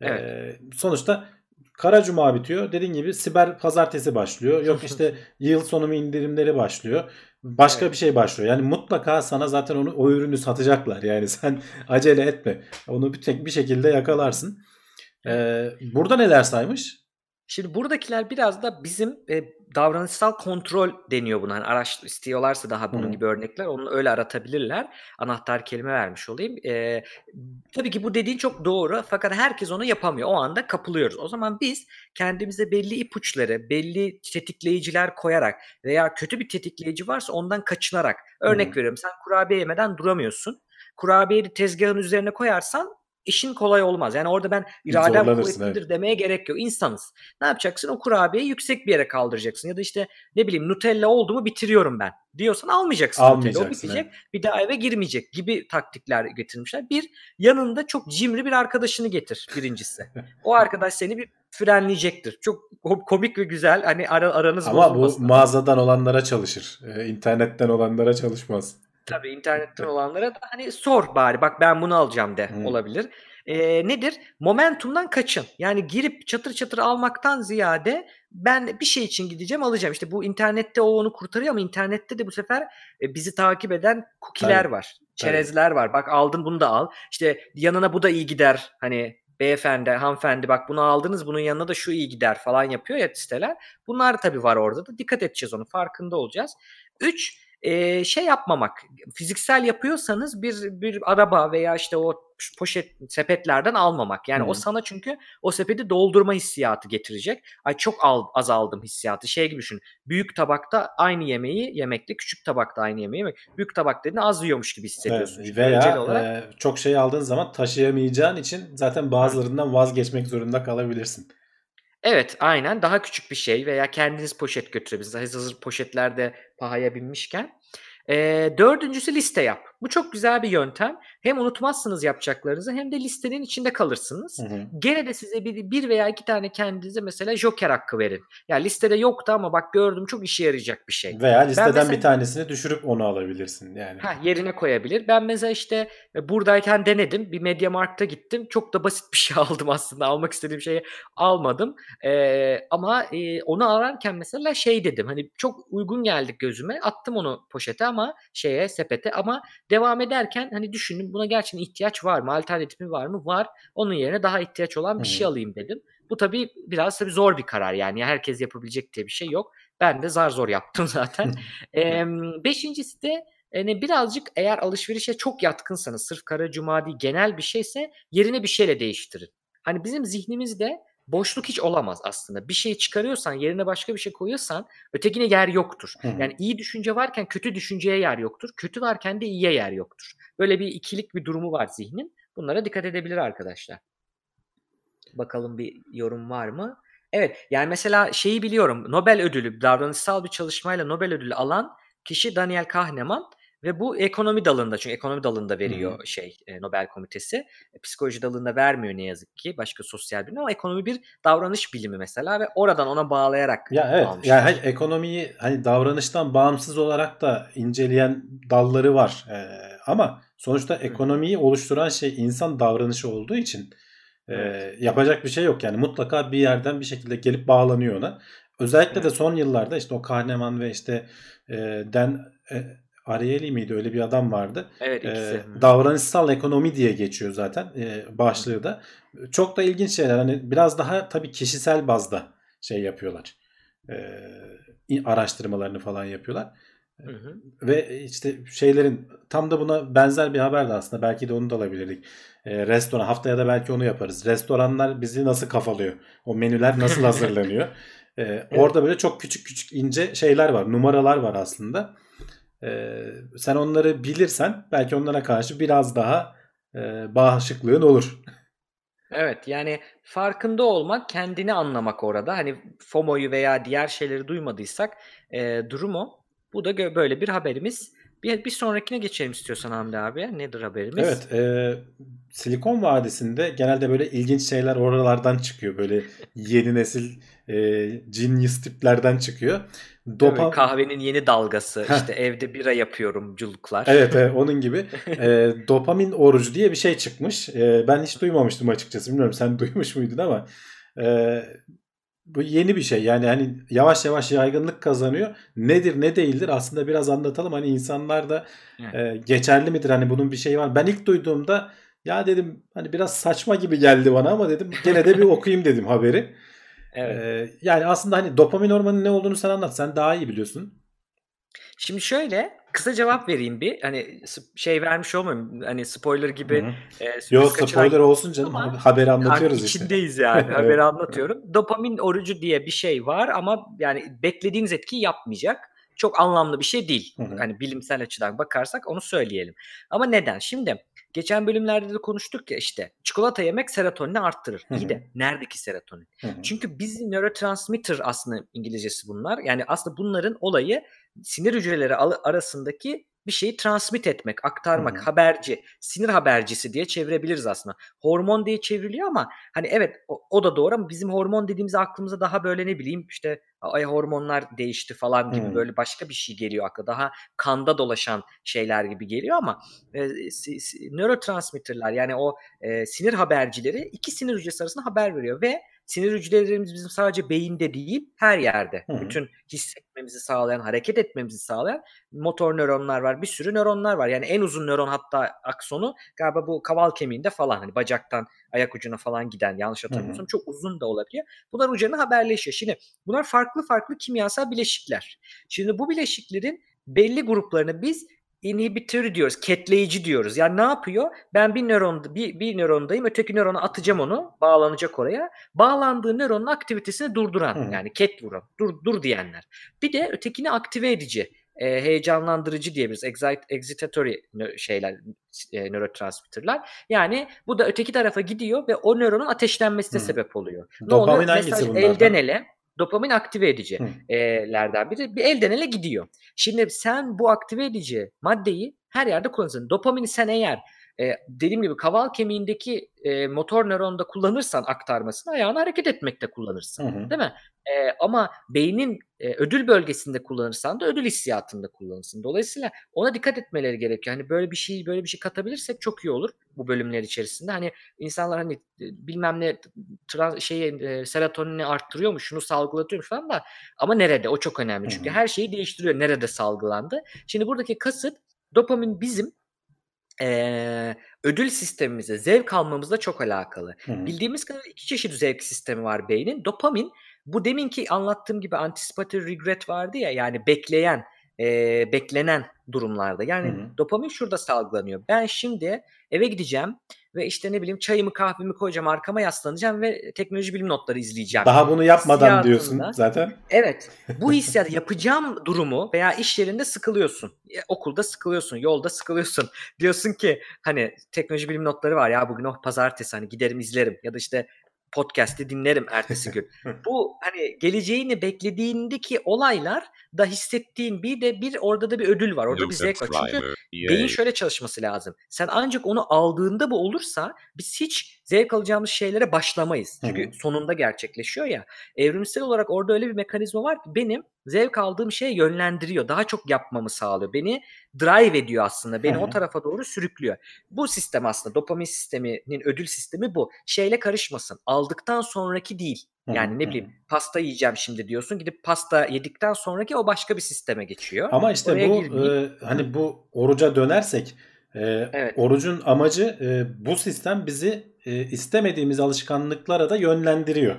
Evet.
sonuçta Kara Cuma bitiyor. Dediğin gibi siber pazartesi başlıyor. Yok işte yıl sonu indirimleri başlıyor. Başka
Evet.
bir şey başlıyor. Yani mutlaka sana zaten onu o ürünü satacaklar. Yani sen acele etme. Onu bir tek bir şekilde yakalarsın. Ee, burada neler saymış?
Şimdi buradakiler biraz da bizim e, davranışsal kontrol deniyor buna. Hani araç istiyorlarsa daha bunun
Hı.
gibi örnekler onu öyle aratabilirler. Anahtar kelime vermiş olayım. E, tabii ki bu dediğin çok doğru fakat herkes onu yapamıyor. O anda kapılıyoruz. O zaman biz kendimize belli ipuçları, belli tetikleyiciler koyarak veya kötü bir tetikleyici varsa ondan kaçınarak. Örnek
Hı.
veriyorum sen kurabiye yemeden duramıyorsun. Kurabiyeyi tezgahın üzerine koyarsan işin kolay olmaz. Yani orada ben iradem kuvvetlidir demeye gerek yok. İnsanız. Ne yapacaksın? O kurabiyeyi yüksek bir yere kaldıracaksın. Ya da işte ne bileyim Nutella oldu mu bitiriyorum ben diyorsan almayacaksın, Nutella. O
Almayacaksın,
bitecek. Bir daha eve girmeyecek gibi taktikler getirmişler. Bir yanında çok cimri bir arkadaşını getir birincisi. O arkadaş seni bir frenleyecektir. Çok ko- komik ve güzel. Hani ara, aranız
Ama bu mağazadan olanlara çalışır. Ee, internetten olanlara çalışmaz.
Tabii internetten olanlara da hani sor bari bak ben bunu alacağım de
Hı.
olabilir. Ee, nedir? Momentumdan kaçın. Yani girip çatır çatır almaktan ziyade ben bir şey için gideceğim alacağım. İşte bu internette o onu kurtarıyor ama internette de bu sefer e, bizi takip eden cookie'ler
Tabii,
var. Çerezler var. Bak aldın bunu da al. İşte yanına bu da iyi gider. Hani beyefendi, hanımefendi bak bunu aldınız bunun yanına da şu iyi gider falan yapıyor ya siteler. Bunlar tabii var orada da. Dikkat edeceğiz onu. Farkında olacağız. Üç, e, şey yapmamak. Fiziksel yapıyorsanız bir bir araba veya işte o poşet sepetlerden almamak. Yani
Hı.
o sana çünkü o sepeti doldurma hissiyatı getirecek. Ay çok al, az aldım hissiyatı. Şey gibi düşün. Büyük tabakta aynı yemeği yemekle küçük tabakta aynı yemeği yemek. Büyük tabak dediğinde az yiyormuş gibi hissediyorsun.
Evet, veya
olarak.
e, çok şey aldığın zaman taşıyamayacağın için zaten bazılarından vazgeçmek zorunda kalabilirsin.
Evet aynen daha küçük bir şey veya kendiniz poşet götürebilirsiniz. Hazır poşetlerde pahaya binmişken. Ee, dördüncüsü liste yap. Bu çok güzel bir yöntem. Hem unutmazsınız yapacaklarınızı hem de listenin içinde kalırsınız.
Hı hı.
Gene de size bir, bir veya iki tane kendinize mesela joker hakkı verin. Ya listede yoktu ama bak gördüm çok işe yarayacak bir şey.
Veya listeden
mesela-
bir tanesini düşürüp onu alabilirsin yani.
Ha, yerine koyabilir. Ben mesela işte e, buradayken denedim. Bir MediaMarkt'a gittim. Çok da basit bir şey aldım aslında. Almak istediğim şeyi almadım. Ee, ama e, onu ararken mesela şey dedim. Hani çok uygun geldik gözüme. Attım onu poşete ama şeye sepete ama devam ederken hani düşündüm buna gerçekten ihtiyaç var mı? Alternatifi var mı? Var. Onun yerine daha ihtiyaç olan bir
hı.
şey alayım dedim. Bu tabii biraz tabii zor bir karar yani. Herkes yapabilecek diye bir şey yok. Ben de zar zor yaptım zaten. Em, beşincisi de yani birazcık eğer alışverişe çok yatkınsanız sırf kara cuma değil genel bir şeyse yerine bir şeyle değiştirin. Hani bizim zihnimizde boşluk hiç olamaz aslında. Bir şey çıkarıyorsan yerine başka bir şey koyuyorsan ötekine yer yoktur.
Hı.
Yani iyi düşünce varken kötü düşünceye yer yoktur. Kötü varken de iyiye yer yoktur. Böyle bir ikilik bir durumu var zihnin. Bunlara dikkat edebilir arkadaşlar. Bakalım bir yorum var mı? Evet yani mesela şeyi biliyorum Nobel ödülü davranışsal bir çalışmayla Nobel ödülü alan kişi Daniel Kahneman ve bu ekonomi dalında çünkü ekonomi dalında veriyor şey e, Nobel komitesi. E, psikoloji dalında vermiyor ne yazık ki başka sosyal bilim ama ekonomi bir davranış bilimi mesela ve oradan ona bağlayarak
Ya evet
almışlar.
yani hayır, ekonomiyi hani davranıştan bağımsız olarak da inceleyen dalları var. Ee, ama sonuçta ekonomiyi oluşturan şey insan davranışı olduğu için e,
Evet.
yapacak bir şey yok yani mutlaka bir yerden bir şekilde gelip bağlanıyor ona. Özellikle de
Evet.
son yıllarda işte o Kahneman ve işte e, Dan e, Ariely miydi öyle bir adam vardı.
Evet
Ee,
ikisi. Hı.
davranışsal ekonomi diye geçiyor zaten e, başlığı da. Çok da ilginç şeyler. Hani biraz daha tabii kişisel bazda şey yapıyorlar. Ee, araştırmalarını falan yapıyorlar.
Hı hı.
Ve işte şeylerin tam da buna benzer bir haber de aslında. Belki de onu da alabilirdik. Ee, restoran haftaya da belki onu yaparız. Restoranlar bizi nasıl kafalıyor? O menüler nasıl hazırlanıyor? Ee, Orada böyle çok küçük küçük ince şeyler var. Numaralar var aslında. Ee, sen onları bilirsen belki onlara karşı biraz daha e, bağışıklığın olur.
Evet yani farkında olmak, kendini anlamak orada. Hani FOMO'yu veya diğer şeyleri duymadıysak e, durumu. Bu da böyle bir haberimiz. Bir, bir sonrakine geçelim istiyorsan Hamdi abi. Nedir haberimiz?
Evet, e, Silikon Vadisi'nde genelde böyle ilginç şeyler oralardan çıkıyor. Böyle yeni nesil e, genius tiplerden çıkıyor. Dopa
Kahvenin yeni dalgası. İşte evde bira yapıyorumculuklar.
Evet, evet onun gibi. E, dopamin orucu diye bir şey çıkmış. E, ben hiç duymamıştım açıkçası. Bilmiyorum sen duymuş muydun ama e, bu yeni bir şey. Yani hani yavaş yavaş yaygınlık kazanıyor. Nedir ne değildir aslında biraz anlatalım. Hani insanlar da e, geçerli midir? Hani bunun bir şeyi var. Ben ilk duyduğumda ya dedim hani biraz saçma gibi geldi bana ama dedim gene de bir okuyayım dedim haberi.
Evet.
E, yani aslında hani dopamin hormonunun ne olduğunu sen anlat. Sen daha iyi biliyorsun.
Şimdi şöyle kısa cevap vereyim bir. Hani şey vermiş olmayayım. Hani spoiler gibi.
Hı hı.
e,
Yok spoiler olsun canım.
Ama-
Haberi anlatıyoruz işte.
içindeyiz yani.
Evet.
Haberi anlatıyorum. Dopamin orucu diye bir şey var ama yani beklediğiniz etkiyi yapmayacak. Çok anlamlı bir şey değil. Hani bilimsel açıdan bakarsak onu söyleyelim. Ama neden? Şimdi geçen bölümlerde de konuştuk ya işte çikolata yemek serotonini arttırır. İyi de neredeki serotonin? Çünkü biz nörotransmitter aslında İngilizcesi bunlar. Yani aslında bunların olayı sinir hücreleri arasındaki bir şeyi transmit etmek, aktarmak,
hı.
haberci, sinir habercisi diye çevirebiliriz aslında. Hormon diye çevriliyor ama hani evet o, o da doğru ama bizim hormon dediğimizde aklımıza daha böyle ne bileyim işte ay hormonlar değişti falan gibi
Hı.
böyle başka bir şey geliyor akla. Daha kanda dolaşan şeyler gibi geliyor ama e, si- si- nörotransmitterler yani o e, sinir habercileri iki sinir hücresi arasında haber veriyor ve sinir hücrelerimiz bizim sadece beyinde değil her yerde.
Hı hı.
Bütün hissetmemizi sağlayan, hareket etmemizi sağlayan motor nöronlar var. Bir sürü nöronlar var. Yani en uzun nöron hatta aksonu galiba bu kaval kemiğinde falan hani bacaktan ayak ucuna falan giden yanlış hatırlamıyorsam çok uzun da olabiliyor. Bunlar ucuna haberleşiyor. Şimdi bunlar farklı farklı kimyasal bileşikler. Şimdi bu bileşiklerin belli gruplarını biz inhibitör diyoruz, ketleyici diyoruz. Yani ne yapıyor? Ben bir nöron bir, bir nörondayım, öteki nörona atacağım onu, bağlanacak oraya. Bağlandığı nöronun aktivitesini durduran
Hı.
yani ket vuran, dur dur diyenler. Bir de ötekini aktive edici, e, heyecanlandırıcı diyebiliriz. Excitatory nö- şeyler, e, nörotransmitterler. Yani bu da öteki tarafa gidiyor ve o nöronun ateşlenmesine
Hı.
sebep oluyor. Ne
Dopamin
oluyor?
bunlardan?
elden ele dopamin aktive edici
Hı.
e, lerden biri. Bir elden ele gidiyor. Şimdi sen bu aktive edici maddeyi her yerde kullanırsın. Dopamini sen eğer e, dediğim gibi kaval kemiğindeki e, motor nöronda kullanırsan aktarmasını ayağını hareket etmekte kullanırsın.
Hı hı.
Değil mi? E, ama beynin e, ödül bölgesinde kullanırsan da ödül hissiyatında kullanırsın. Dolayısıyla ona dikkat etmeleri gerekiyor. Hani böyle bir şey böyle bir şey katabilirsek çok iyi olur bu bölümler içerisinde. Hani insanlar hani e, bilmem ne trans, şey e, serotonini arttırıyormuş, şunu salgılatıyormuş falan da ama nerede? O çok önemli. Çünkü
Hı hı.
her şeyi değiştiriyor. Nerede salgılandı? Şimdi buradaki kasıt dopamin bizim eee, ödül sistemimize, zevk almamızla çok alakalı.
Hı hı.
Bildiğimiz kadar iki çeşit zevk sistemi var beynin. Dopamin bu deminki anlattığım gibi anticipatory regret vardı ya yani bekleyen eee, beklenen durumlarda. Yani
Hı hı.
dopamin şurada salgılanıyor. Ben şimdi eve gideceğim ve işte ne bileyim çayımı kahvemi koyacağım arkama yaslanacağım ve teknoloji bilim notları izleyeceğim.
Daha bunu yapmadan diyorsun zaten.
Evet. Bu hissiyat yapacağım durumu veya iş yerinde sıkılıyorsun. Okulda sıkılıyorsun, yolda sıkılıyorsun. Diyorsun ki hani teknoloji bilim notları var ya bugün oh pazartesi hani giderim izlerim ya da işte podcast'i dinlerim ertesi gün. Bu hani geleceğini beklediğindeki olaylar da hissettiğin bir de bir orada da bir ödül var. Orada bir
Lucas
zevk var. Çünkü. Beyin şöyle çalışması lazım. Sen ancak onu aldığında bu olursa biz hiç zevk alacağımız şeylere başlamayız. Çünkü sonunda gerçekleşiyor ya. Evrimsel olarak orada öyle bir mekanizma var ki benim zevk aldığım şeye yönlendiriyor. Daha çok yapmamı sağlıyor. Beni drive ediyor aslında. Beni o tarafa doğru sürüklüyor. Bu sistem aslında dopamin sisteminin ödül sistemi bu. Şeyle karışmasın. Aldıktan sonraki değil. Yani ne bileyim pasta yiyeceğim şimdi diyorsun. Gidip pasta yedikten sonraki o başka bir sisteme geçiyor.
Ama işte
Oraya
bu
girmeyeyim.
e, hani bu oruca dönersek e,
Evet.
orucun amacı e, bu sistem bizi e, istemediğimiz alışkanlıklara da yönlendiriyor. E,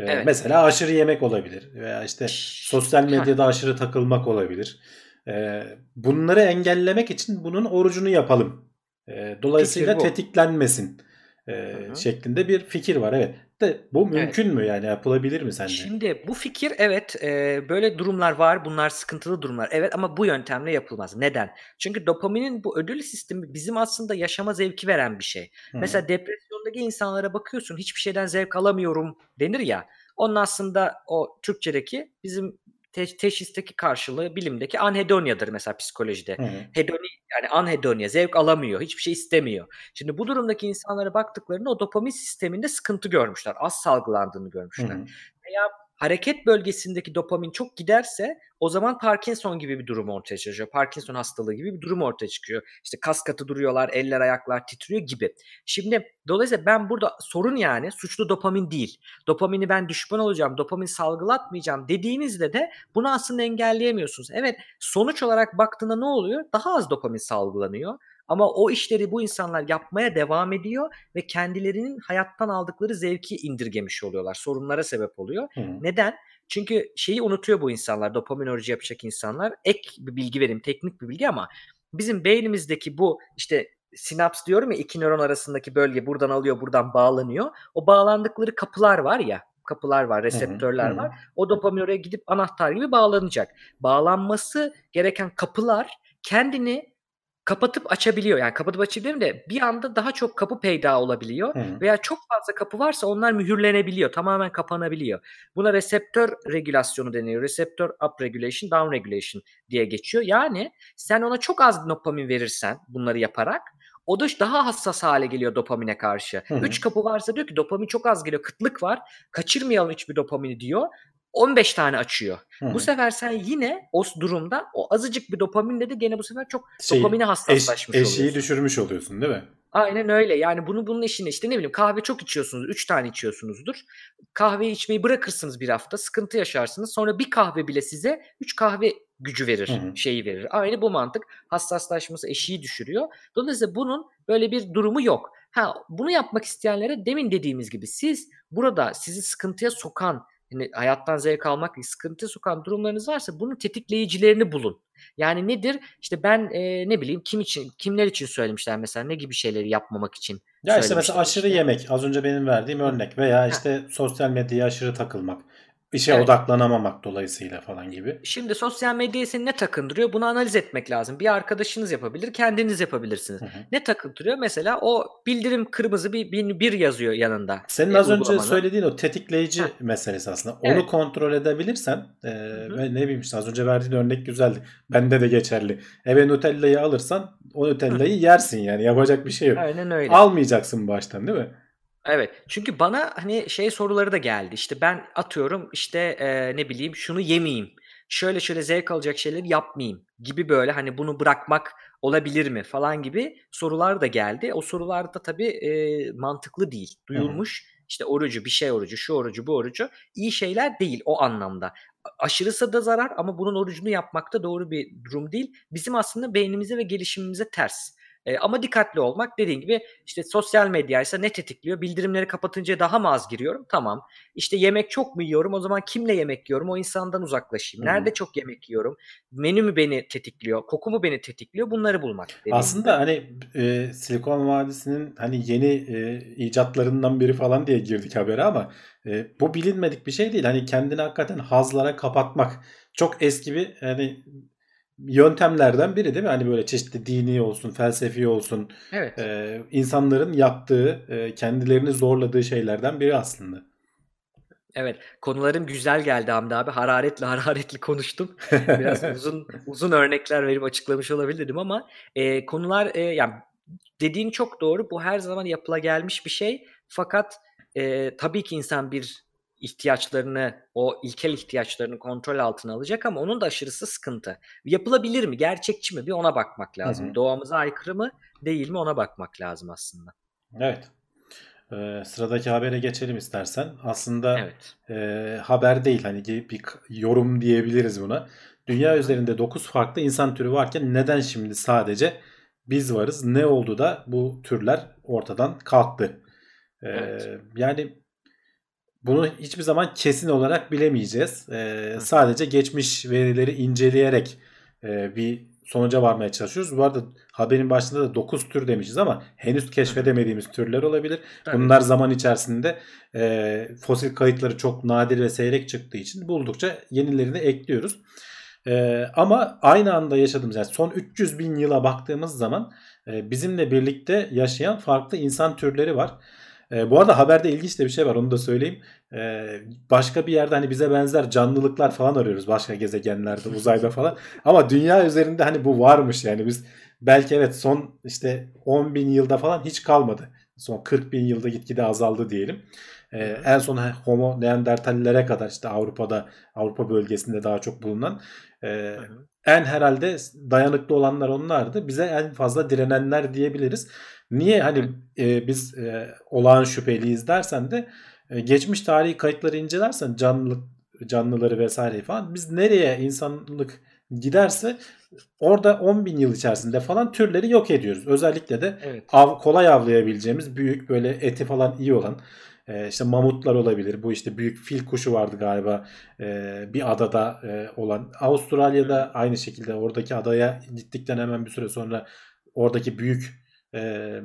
Evet.
Mesela aşırı yemek olabilir veya işte sosyal medyada aşırı takılmak olabilir. E, bunları engellemek için bunun orucunu yapalım. E, dolayısıyla tetiklenmesin e, şeklinde bir fikir var. Evet. De bu mümkün mü yani yapılabilir mi sence?
Şimdi bu fikir evet e, böyle durumlar var bunlar sıkıntılı durumlar evet ama bu yöntemle yapılmaz. Neden? Çünkü dopaminin bu ödül sistemi bizim aslında yaşama zevki veren bir şey.
Hı.
Mesela depresyondaki insanlara bakıyorsun hiçbir şeyden zevk alamıyorum denir ya. Onun aslında o Türkçedeki bizim te- teşhisteki karşılığı bilimdeki anhedoniyadır mesela psikolojide.
Hı.
Hedoni yani anhedonia zevk alamıyor, hiçbir şey istemiyor. Şimdi bu durumdaki insanlara baktıklarında o dopamin sisteminde sıkıntı görmüşler. Az salgılandığını görmüşler.
hı.
Veya hareket bölgesindeki dopamin çok giderse o zaman Parkinson gibi bir durum ortaya çıkıyor. Parkinson hastalığı gibi bir durum ortaya çıkıyor. İşte kas katı duruyorlar, eller ayaklar titriyor gibi. Şimdi dolayısıyla ben burada sorun yani suçlu dopamin değil. Dopamini ben düşman olacağım, dopamin salgılatmayacağım dediğinizde de bunu aslında engelleyemiyorsunuz. Evet sonuç olarak baktığında ne oluyor? Daha az dopamin salgılanıyor. Ama o işleri bu insanlar yapmaya devam ediyor ve kendilerinin hayattan aldıkları zevki indirgemiş oluyorlar. Sorunlara sebep oluyor.
Hı.
Neden? Çünkü şeyi unutuyor bu insanlar, dopamin orucu yapacak insanlar. Ek bir bilgi vereyim, teknik bir bilgi ama bizim beynimizdeki bu işte sinaps diyorum ya iki nöron arasındaki bölge buradan alıyor, buradan bağlanıyor. O bağlandıkları kapılar var ya, kapılar var, reseptörler
hı hı.
var. O dopamin oraya gidip anahtar gibi bağlanacak. Bağlanması gereken kapılar kendini kapatıp açabiliyor. Yani kapatıp açabiliyor de bir anda daha çok kapı peyda olabiliyor.
Hı.
Veya çok fazla kapı varsa onlar mühürlenebiliyor. Tamamen kapanabiliyor. Buna reseptör regülasyonu deniyor. Reseptör up regulation, down regulation diye geçiyor. Yani sen ona çok az dopamin verirsen bunları yaparak o da daha hassas hale geliyor dopamine karşı.
Hı hı.
3 kapı varsa diyor ki dopamin çok az geliyor. Kıtlık var. Kaçırmayalım hiçbir dopamini diyor. 15 tane açıyor.
Hı hı.
Bu sefer sen yine o durumda o azıcık bir dopaminle de gene bu sefer çok
Şey,
dopamine
Eş,
hassaslaşmış
eşiği
oluyorsun.
düşürmüş oluyorsun değil mi?
Aynen öyle. Yani bunu bunun işine işte ne bileyim kahve çok içiyorsunuz. 3 tane içiyorsunuzdur. Kahveyi içmeyi bırakırsınız bir hafta. Sıkıntı yaşarsınız. Sonra bir kahve bile size 3 kahve gücü verir.
Hı hı.
Şeyi verir. Aynı bu mantık. Hassaslaşması eşiği düşürüyor. Dolayısıyla bunun böyle bir durumu yok. Ha bunu yapmak isteyenlere demin dediğimiz gibi siz burada sizi sıkıntıya sokan yani hayattan zevk almak değil, sıkıntıya sokan durumlarınız varsa bunun tetikleyicilerini bulun. Yani nedir? İşte ben e, ne bileyim kim için, kimler için söylemişler mesela ne gibi şeyleri yapmamak için
Ya işte mesela aşırı
işte.
yemek az önce benim verdiğim örnek veya işte sosyal medyaya aşırı takılmak, işe
Evet.
odaklanamamak dolayısıyla falan gibi.
Şimdi sosyal medyayı seni ne takındırıyor? Bunu analiz etmek lazım. Bir arkadaşınız yapabilir, kendiniz yapabilirsiniz.
Hı hı.
Ne takındırıyor? Mesela o bildirim kırmızı bir, bir, bir yazıyor yanında.
Senin
e,
az önce söylediğin o tetikleyici
Heh.
meselesi aslında.
Evet.
Onu kontrol edebilirsen e,
hı.
ne bileyim işte az önce verdiğin örnek güzeldi. Bende de geçerli. Eve Nutella'yı alırsan o Nutella'yı yersin yani yapacak bir şey yok.
Aynen öyle.
Almayacaksın baştan değil mi?
Evet. Çünkü bana hani şey soruları da geldi. İşte ben atıyorum işte e, ne bileyim şunu yemeyeyim. Şöyle şöyle zevk alacak şeyleri yapmayayım gibi böyle hani bunu bırakmak olabilir mi falan gibi sorular da geldi. O sorular da tabii e, mantıklı değil. Duyulmuş işte orucu bir şey orucu şu orucu bu orucu iyi şeyler değil o anlamda. A- Aşırısı da zarar ama bunun orucunu yapmak da doğru bir durum değil. Bizim aslında beynimize ve gelişimimize ters. E, ama dikkatli olmak dediğin gibi işte sosyal medyaysa ne tetikliyor? Bildirimleri kapatınca daha mı az giriyorum? Tamam. İşte yemek çok mu yiyorum? O zaman kimle yemek yiyorum? O insandan uzaklaşayım. Nerede çok yemek yiyorum? Menü mü beni tetikliyor? Koku mu beni tetikliyor? Bunları bulmak.
Aslında
gibi.
hani e, Silikon Vadisi'nin hani yeni e, icatlarından biri falan diye girdik habere ama e, bu bilinmedik bir şey değil. Hani kendini hakikaten hazlara kapatmak çok eski bir hani yöntemlerden biri değil mi? Hani böyle çeşitli dini olsun, felsefi olsun,
Evet.
e, insanların yaptığı, e, kendilerini zorladığı şeylerden biri aslında.
Evet. Konularım güzel geldi Hamdi abi. Hararetli hararetli konuştum. Biraz uzun uzun örnekler verip açıklamış olabilirdim ama e, konular e, yani dediğin çok doğru. Bu her zaman yapıla gelmiş bir şey. Fakat e, tabii ki insan bir ihtiyaçlarını, o ilkel ihtiyaçlarını kontrol altına alacak ama onun da aşırısı sıkıntı. Yapılabilir mi? Gerçekçi mi? Bir ona bakmak lazım.
Hı hı.
Doğamıza aykırı mı? Değil mi? Ona bakmak lazım aslında.
Evet. E, sıradaki habere geçelim istersen. Aslında
Evet.
e, haber değil hani bir yorum diyebiliriz buna. Dünya üzerinde 9 farklı insan türü varken neden şimdi sadece biz varız? Ne oldu da bu türler ortadan kalktı? E,
Evet.
yani bunu hiçbir zaman kesin olarak bilemeyeceğiz. E, sadece geçmiş verileri inceleyerek e, bir sonuca varmaya çalışıyoruz. Bu arada haberin başında da 9 tür demişiz ama henüz keşfedemediğimiz türler olabilir.
Tabii.
Bunlar zaman içerisinde e, fosil kayıtları çok nadir ve seyrek çıktığı için buldukça yenilerini ekliyoruz. E, ama aynı anda yaşadığımız yani son 300 bin yıla baktığımız zaman e, bizimle birlikte yaşayan farklı insan türleri var. E, bu arada haberde ilginç de bir şey var onu da söyleyeyim. E, başka bir yerde hani bize benzer canlılıklar falan arıyoruz başka gezegenlerde uzayda falan. Ama dünya üzerinde hani bu varmış yani biz belki evet son işte 10 bin yılda falan hiç kalmadı. Son 40 bin yılda gitgide azaldı diyelim. Ee, en son Homo neandertallere kadar işte Avrupa'da Avrupa bölgesinde daha çok bulunan e,
Hı hı.
en herhalde dayanıklı olanlar onlardı. Bize en fazla direnenler diyebiliriz. Niye hani e, biz e, olağan şüpheliyiz dersen de e, geçmiş tarihi kayıtları incelersen canlı canlıları vesaire falan biz nereye insanlık giderse orada 10 bin yıl içerisinde falan türleri yok ediyoruz. Özellikle de
Evet.
av, kolay avlayabileceğimiz büyük böyle eti falan iyi olan e, işte mamutlar olabilir. Bu işte büyük fil kuşu vardı galiba e, bir adada e, olan. Avustralya'da aynı şekilde oradaki adaya gittikten hemen bir süre sonra oradaki büyük e,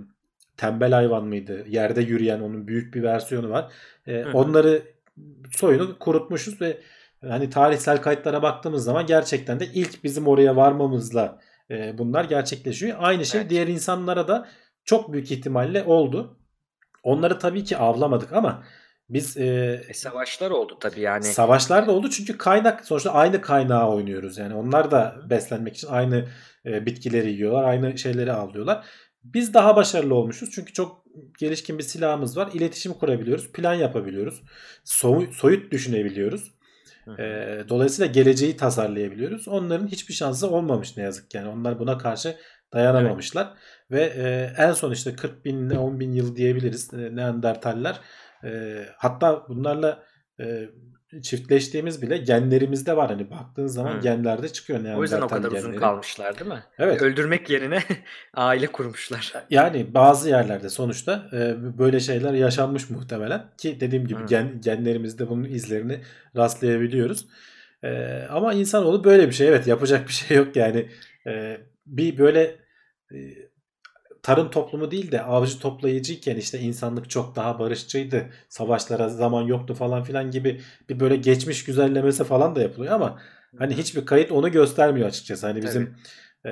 tembel hayvan mıydı? Yerde yürüyen onun büyük bir versiyonu var. E,
Hı hı.
onları soyunu kurutmuşuz ve hani tarihsel kayıtlara baktığımız zaman gerçekten de ilk bizim oraya varmamızla e, bunlar gerçekleşiyor. Aynı şey
Evet.
diğer insanlara da çok büyük ihtimalle oldu. Onları tabii ki avlamadık ama biz e,
E, savaşlar oldu tabii yani.
savaşlar da oldu çünkü kaynak sonuçta aynı kaynağı oynuyoruz. Yani onlar da beslenmek için aynı e, bitkileri yiyorlar, aynı şeyleri avlıyorlar. Biz daha başarılı olmuşuz çünkü çok gelişkin bir silahımız var. İletişim kurabiliyoruz, plan yapabiliyoruz, soy- soyut düşünebiliyoruz. E, dolayısıyla geleceği tasarlayabiliyoruz. Onların hiçbir şansı olmamış ne yazık ki. Yani onlar buna karşı dayanamamışlar. Ve e, en son işte 40 bin, 10 bin yıl diyebiliriz e, Neandertaller. E, hatta bunlarla e, çiftleştiğimiz bile genlerimizde var. Hani baktığın zaman
Hı.
genlerde çıkıyor
O yüzden o kadar uzun
genleri.
kalmışlar değil mi?
Evet.
Öldürmek yerine aile kurmuşlar.
Yani bazı yerlerde sonuçta e, böyle şeyler yaşanmış muhtemelen ki dediğim gibi
Hı.
gen, genlerimizde bunun izlerini rastlayabiliyoruz. E, ama insanoğlu böyle bir şey evet yapacak bir şey yok yani E, bir böyle tarım toplumu değil de avcı toplayıcıyken işte insanlık çok daha barışçıydı savaşlara zaman yoktu falan filan gibi bir böyle geçmiş güzellemesi falan da yapılıyor ama hani hiçbir kayıt onu göstermiyor açıkçası hani bizim e,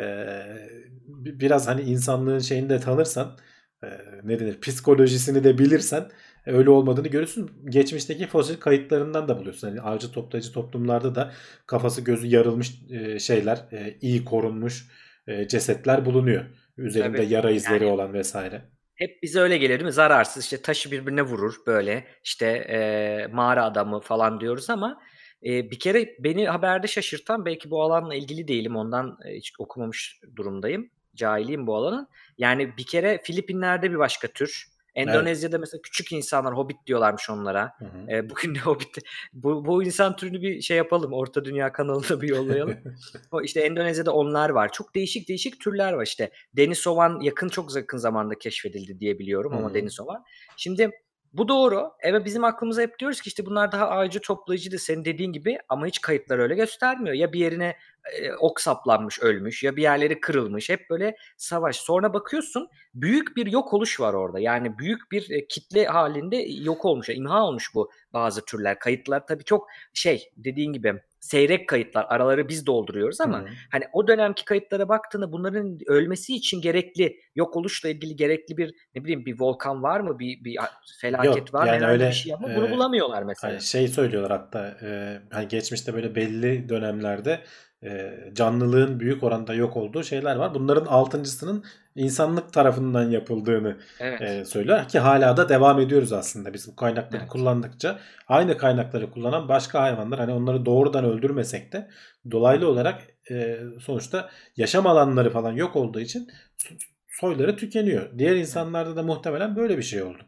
bi- biraz hani insanlığın şeyini de tanırsan e, ne denir psikolojisini de bilirsen e, öyle olmadığını görürsün. Geçmişteki fosil kayıtlarından da buluyorsun. Hani avcı toplayıcı toplumlarda da kafası gözü yarılmış e, şeyler, e, iyi korunmuş e, cesetler bulunuyor. Üzerinde
Tabii.
yara izleri
Yani-
olan vesaire.
Hep bize öyle gelir değil mi? Zararsız işte taşı birbirine vurur böyle işte e, mağara adamı falan diyoruz ama e, bir kere beni haberde şaşırtan belki bu alanla ilgili değilim ondan hiç okumamış durumdayım. Cahiliyim bu alanın. Yani bir kere Filipinler'de bir başka tür Endonezya'da mesela küçük insanlar hobbit diyorlarmış onlara.
Hı hı.
E, bugün de hobbit bu, bu insan türünü bir şey yapalım. Orta Dünya kanalına bir yollayalım. o işte Endonezya'da onlar var. Çok değişik değişik türler var işte. Denisovan yakın çok yakın zamanda keşfedildi diye biliyorum ama
hı.
Denisovan. Şimdi bu doğru. Evet bizim aklımıza hep diyoruz ki işte bunlar daha ağacı toplayıcı da senin dediğin gibi ama hiç kayıtlar öyle göstermiyor. Ya bir yerine e, ok saplanmış ölmüş ya bir yerleri kırılmış. Hep böyle savaş. Sonra bakıyorsun büyük bir yok oluş var orada. Yani büyük bir e, kitle halinde yok olmuş, imha olmuş bu bazı türler. Kayıtlar tabii çok şey dediğin gibi seyrek kayıtlar. Araları biz dolduruyoruz ama
hı.
hani o dönemki kayıtlara baktığında bunların ölmesi için gerekli yok oluşla ilgili gerekli bir ne bileyim bir volkan var mı? Bir bir felaket
Yok,
var mı?
yani öyle,
bir şey ama bunu
e,
bulamıyorlar mesela.
Hani şey söylüyorlar hatta e, hani geçmişte böyle belli dönemlerde e, canlılığın büyük oranda yok olduğu şeyler var. Bunların altıncısının insanlık tarafından yapıldığını
Evet.
e, söylüyor ki hala da devam ediyoruz aslında biz bu kaynakları
Evet.
kullandıkça aynı kaynakları kullanan başka hayvanlar hani onları doğrudan öldürmesek de dolaylı olarak e, sonuçta yaşam alanları falan yok olduğu için so- soyları tükeniyor. Diğer insanlarda da muhtemelen böyle bir şey oldu.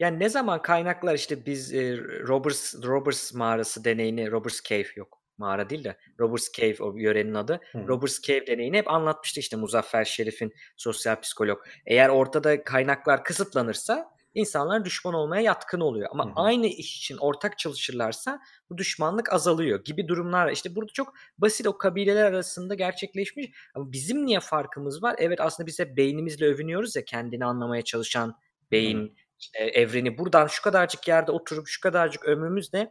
Yani ne zaman kaynaklar işte biz e, Roberts Roberts mağarası deneyini Roberts Cave yok mağara değil de Roberts Cave o yörenin adı.
Hı.
Roberts Cave deneyini hep anlatmıştı işte Muzaffer Şerif'in sosyal psikolog. Eğer ortada kaynaklar kısıtlanırsa insanlar düşman olmaya yatkın oluyor. Ama
Hı hı.
aynı iş için ortak çalışırlarsa bu düşmanlık azalıyor gibi durumlar. İşte burada çok basit o kabileler arasında gerçekleşmiş. Ama bizim niye farkımız var? Evet aslında biz hep beynimizle övünüyoruz ya kendini anlamaya çalışan beyin, işte evreni buradan şu kadarcık yerde oturup şu kadarcık ömrümüzle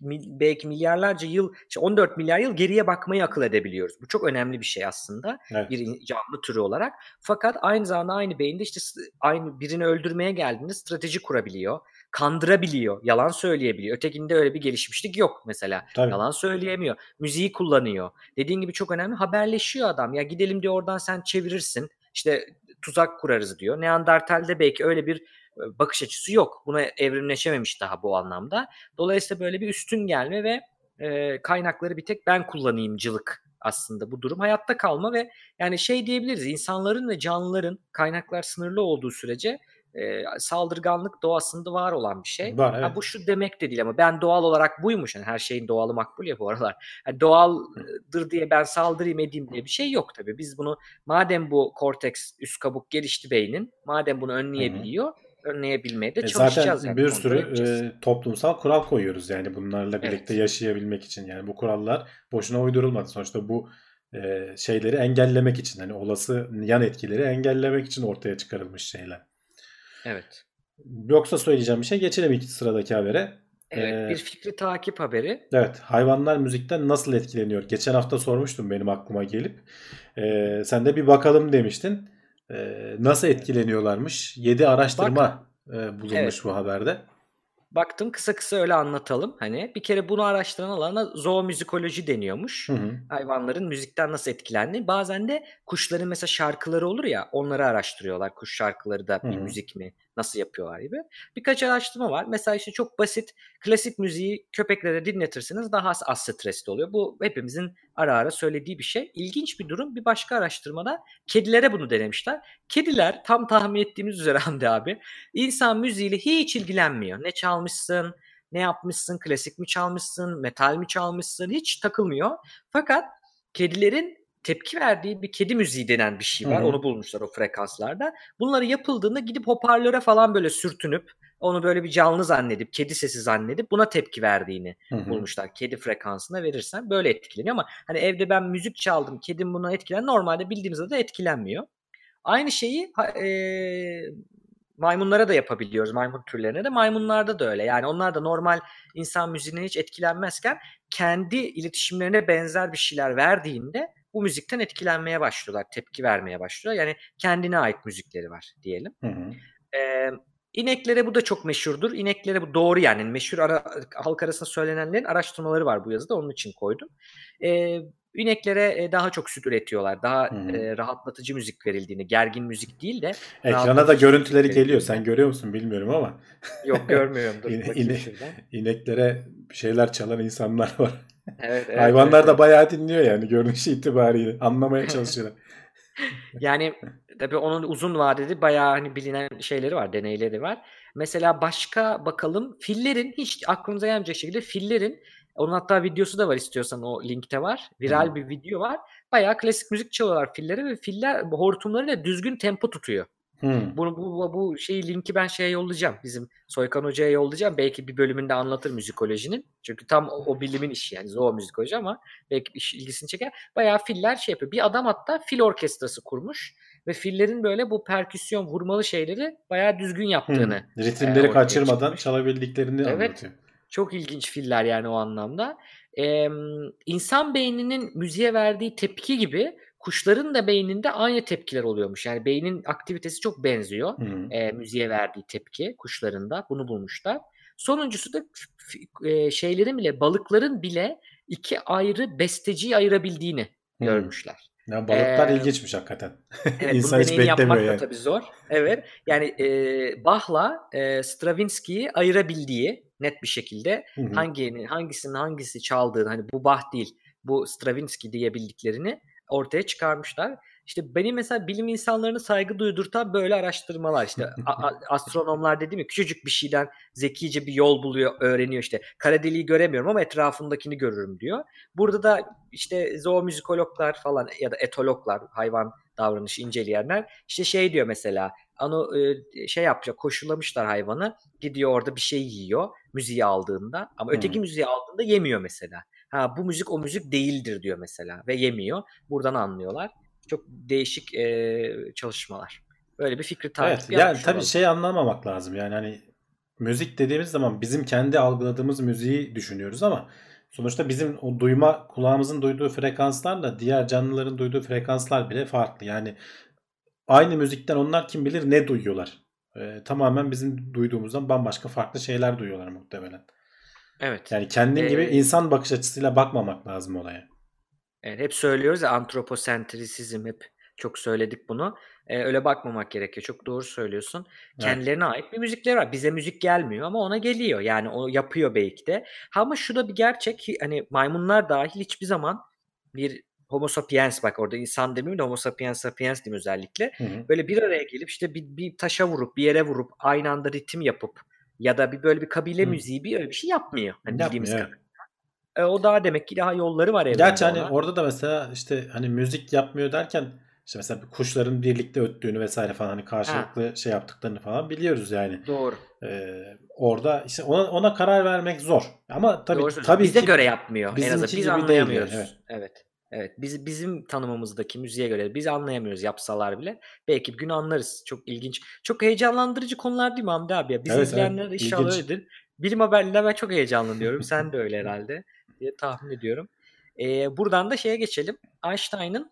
belki milyarlarca yıl, işte 14 milyar yıl geriye bakmayı akıl edebiliyoruz. Bu çok önemli bir şey aslında
Evet.
bir canlı türü olarak. Fakat aynı zamanda aynı beyinde işte aynı birini öldürmeye geldiğinde strateji kurabiliyor, kandırabiliyor, yalan söyleyebiliyor. Ötekinde öyle bir gelişmişlik yok mesela.
Tabii.
Yalan söyleyemiyor. Müziği kullanıyor. Dediğin gibi çok önemli. Haberleşiyor adam. Ya gidelim diyor oradan sen çevirirsin. İşte tuzak kurarız diyor. Neandertal'de belki öyle bir bakış açısı yok. Buna evrimleşememiş daha bu anlamda. Dolayısıyla böyle bir üstün gelme ve e, kaynakları bir tek ben kullanayımcılık aslında bu durum. Hayatta kalma ve yani şey diyebiliriz insanların ve canlıların kaynaklar sınırlı olduğu sürece e, saldırganlık doğasında var olan bir şey.
Var
Ha,
evet.
bu şu demek de değil ama ben doğal olarak buymuş. Yani her şeyin doğalı makbul ya bu aralar. Yani doğaldır diye ben saldırayım edeyim diye bir şey yok tabii. Biz bunu madem bu korteks üst kabuk gelişti beynin madem bunu önleyebiliyor önleyebilmeye de
E
çalışacağız.
zaten
yani,
bir sürü e, toplumsal kural koyuyoruz yani bunlarla birlikte
Evet.
yaşayabilmek için. Yani bu kurallar boşuna uydurulmadı. Sonuçta bu e, şeyleri engellemek için hani olası yan etkileri engellemek için ortaya çıkarılmış şeyler.
Evet.
Yoksa söyleyeceğim bir şey geçelim iki sıradaki habere.
Evet,
Ee,
bir fikri takip haberi.
Evet, hayvanlar müzikten nasıl etkileniyor? Geçen hafta sormuştum benim aklıma gelip. Ee, sen de bir bakalım demiştin. Ee, nasıl etkileniyorlarmış? 7 araştırma e, bulunmuş
Evet.
bu haberde.
Baktım kısa kısa öyle anlatalım. Hani bir kere bunu araştıran alana zoomüzikoloji deniyormuş.
Hı hı.
Hayvanların müzikten nasıl etkilendiği. Bazen de kuşların mesela şarkıları olur ya onları araştırıyorlar. Kuş şarkıları da bir
Hı hı.
müzik mi? Nasıl yapıyorlar gibi. Birkaç araştırma var. Mesela işte çok basit klasik müziği köpeklere dinletirsiniz daha az, az stresli oluyor. Bu hepimizin ara ara söylediği bir şey. İlginç bir durum. Bir başka araştırmada kedilere bunu denemişler. Kediler tam tahmin ettiğimiz üzere Hamdi abi insan müziğiyle hiç ilgilenmiyor. Ne çalmışsın, ne yapmışsın, klasik mi çalmışsın, metal mi çalmışsın hiç takılmıyor. Fakat kedilerin tepki verdiği bir kedi müziği denen bir şey var.
Hı hı.
Onu bulmuşlar o frekanslarda. Bunları yapıldığında gidip hoparlöre falan böyle sürtünüp onu böyle bir canlı zannedip, kedi sesi zannedip buna tepki verdiğini
Hı hı.
bulmuşlar. Kedi frekansına verirsen böyle etkileniyor ama hani evde ben müzik çaldım, kedim buna etkilen normalde bildiğimizde de etkilenmiyor. Aynı şeyi eee, maymunlara da yapabiliyoruz. Maymun türlerine de. Maymunlarda da öyle. Yani onlar da normal insan müziğinden hiç etkilenmezken kendi iletişimlerine benzer bir şeyler verdiğinde bu müzikten etkilenmeye başlıyorlar. Tepki vermeye başlıyorlar. Yani kendine ait müzikleri var diyelim.
Hı hı.
Ee, ineklere bu da çok meşhurdur. İneklere bu doğru yani meşhur ara, halk arasında söylenenlerin araştırmaları var bu yazıda onun için koydum. Ee, ineklere e, daha çok süt üretiyorlar. Daha
hı.
e, rahatlatıcı müzik verildiğini, gergin müzik değil de
Ekrana da görüntüleri geliyor. Sen görüyor musun bilmiyorum ama
Yok görmüyorum. Dur
İne- ineklere bir şeyler çalan insanlar var.
Evet, evet,
Hayvanlar
evet,
da bayağı dinliyor yani görünüş itibariyle. Anlamaya çalışıyorlar.
Yani tabii onun uzun vadede bayağı hani bilinen şeyleri var, deneyleri var. Mesela başka bakalım fillerin hiç aklınıza gelmeyecek şekilde fillerin onun hatta videosu da var istiyorsan o linkte var. Viral
Hı.
bir video var. Bayağı klasik müzik çalıyorlar fillere ve filler hortumlarıyla düzgün tempo tutuyor.
Hmm.
Bunu bu, bu, bu şeyi linki ben şeye yollayacağım. Bizim Soykan Hoca'ya yollayacağım. Belki bir bölümünde anlatır müzikolojinin. Çünkü tam o, o bilimin işi yani zoo müzikoloji ama belki iş, ilgisini çeker. Bayağı filler şey yapıyor. Bir adam hatta fil orkestrası kurmuş ve fillerin böyle bu perküsyon vurmalı şeyleri bayağı düzgün
Hmm.
yaptığını.
Ritimleri
ortaya
kaçırmadan
çıkmış.
çalabildiklerini
Evet.
anlatıyor.
Çok ilginç filler yani o anlamda. Ee, insan beyninin müziğe verdiği tepki gibi kuşların da beyninde aynı tepkiler oluyormuş. Yani beynin aktivitesi çok benziyor.
Hmm.
E, müziğe verdiği tepki kuşlarında. Bunu bulmuşlar. Sonuncusu da e, şeylerin bile balıkların bile iki ayrı besteciyi ayırabildiğini
Hmm.
görmüşler.
Ya balıklar
Ee,
ilginçmiş hakikaten.
Evet,
İnsan hiç beklemiyor yani.
tabii zor. Evet. Yani e, Bach'la e, Stravinsky'yi ayırabildiği net bir şekilde hanginin hangisinin hangisi çaldığını hani bu Bach değil bu Stravinsky diyebildiklerini ortaya çıkarmışlar. İşte benim mesela bilim insanlarına saygı duydurtan böyle araştırmalar işte astronomlar dedi mi küçücük bir şeyden zekice bir yol buluyor öğreniyor işte kara deliği göremiyorum ama etrafındakini görürüm diyor. Burada da işte zoomüzikologlar falan ya da etologlar hayvan davranışı inceleyenler işte şey diyor mesela ano e, şey yapacak koşulamışlar hayvanı gidiyor orada bir şey yiyor müziği aldığında ama
Hı.
öteki müziği aldığında yemiyor mesela. Ha bu müzik o müzik değildir diyor mesela ve yemiyor. Buradan anlıyorlar. Çok değişik e, çalışmalar. Böyle bir fikri takip
Evet yani tabii
olalım.
şey anlamamak lazım yani hani müzik dediğimiz zaman bizim kendi algıladığımız müziği düşünüyoruz ama sonuçta bizim o duyma kulağımızın duyduğu frekanslarla diğer canlıların duyduğu frekanslar bile farklı. Yani aynı müzikten onlar kim bilir ne duyuyorlar. Ee, tamamen bizim duyduğumuzdan bambaşka farklı şeyler duyuyorlar muhtemelen.
Evet.
Yani kendin
Ee,
gibi insan bakış açısıyla bakmamak lazım olaya.
Evet, hep söylüyoruz ya antroposentrisizm hep çok söyledik bunu. Ee, öyle bakmamak gerekiyor. Çok doğru söylüyorsun.
Evet.
Kendilerine ait bir müzikleri var. Bize müzik gelmiyor ama ona geliyor. Yani o yapıyor belki de. Ama şu da bir gerçek hani maymunlar dahil hiçbir zaman bir Homo sapiens bak orada insan demiyorum da Homo sapiens sapiens diyeyim özellikle.
Hı hı.
Böyle bir araya gelip işte bir, bir taşa vurup bir yere vurup aynı anda ritim yapıp ya da bir böyle bir kabile
Hı.
müziği bir öyle bir şey yapmıyor. Hani bildiğimiz kadar. E, o daha demek ki daha yolları var evrende
Gerçi hani orada da mesela işte hani müzik yapmıyor derken işte mesela kuşların birlikte öttüğünü vesaire falan hani karşılıklı şey yaptıklarını falan biliyoruz yani.
Doğru.
Ee, orada işte ona, ona karar vermek zor. Ama tabii
Doğru
tabii
Bize
ki
göre yapmıyor. En
bizimki
azından biz
gibi değil
anlayamıyoruz.
evet.
Evet. Evet. Biz bizim tanımımızdaki müziğe göre biz anlayamıyoruz yapsalar bile. Belki bir gün anlarız. Çok ilginç. Çok heyecanlandırıcı konular değil mi Hamdi abi? ya? Bizi
Evet, evet.
izleyenler de inşallah
İlginç.
öyledir. Bilim haberlerinden ben çok heyecanlanıyorum. Sen de öyle herhalde diye tahmin ediyorum. Ee, buradan da şeye geçelim. Einstein'ın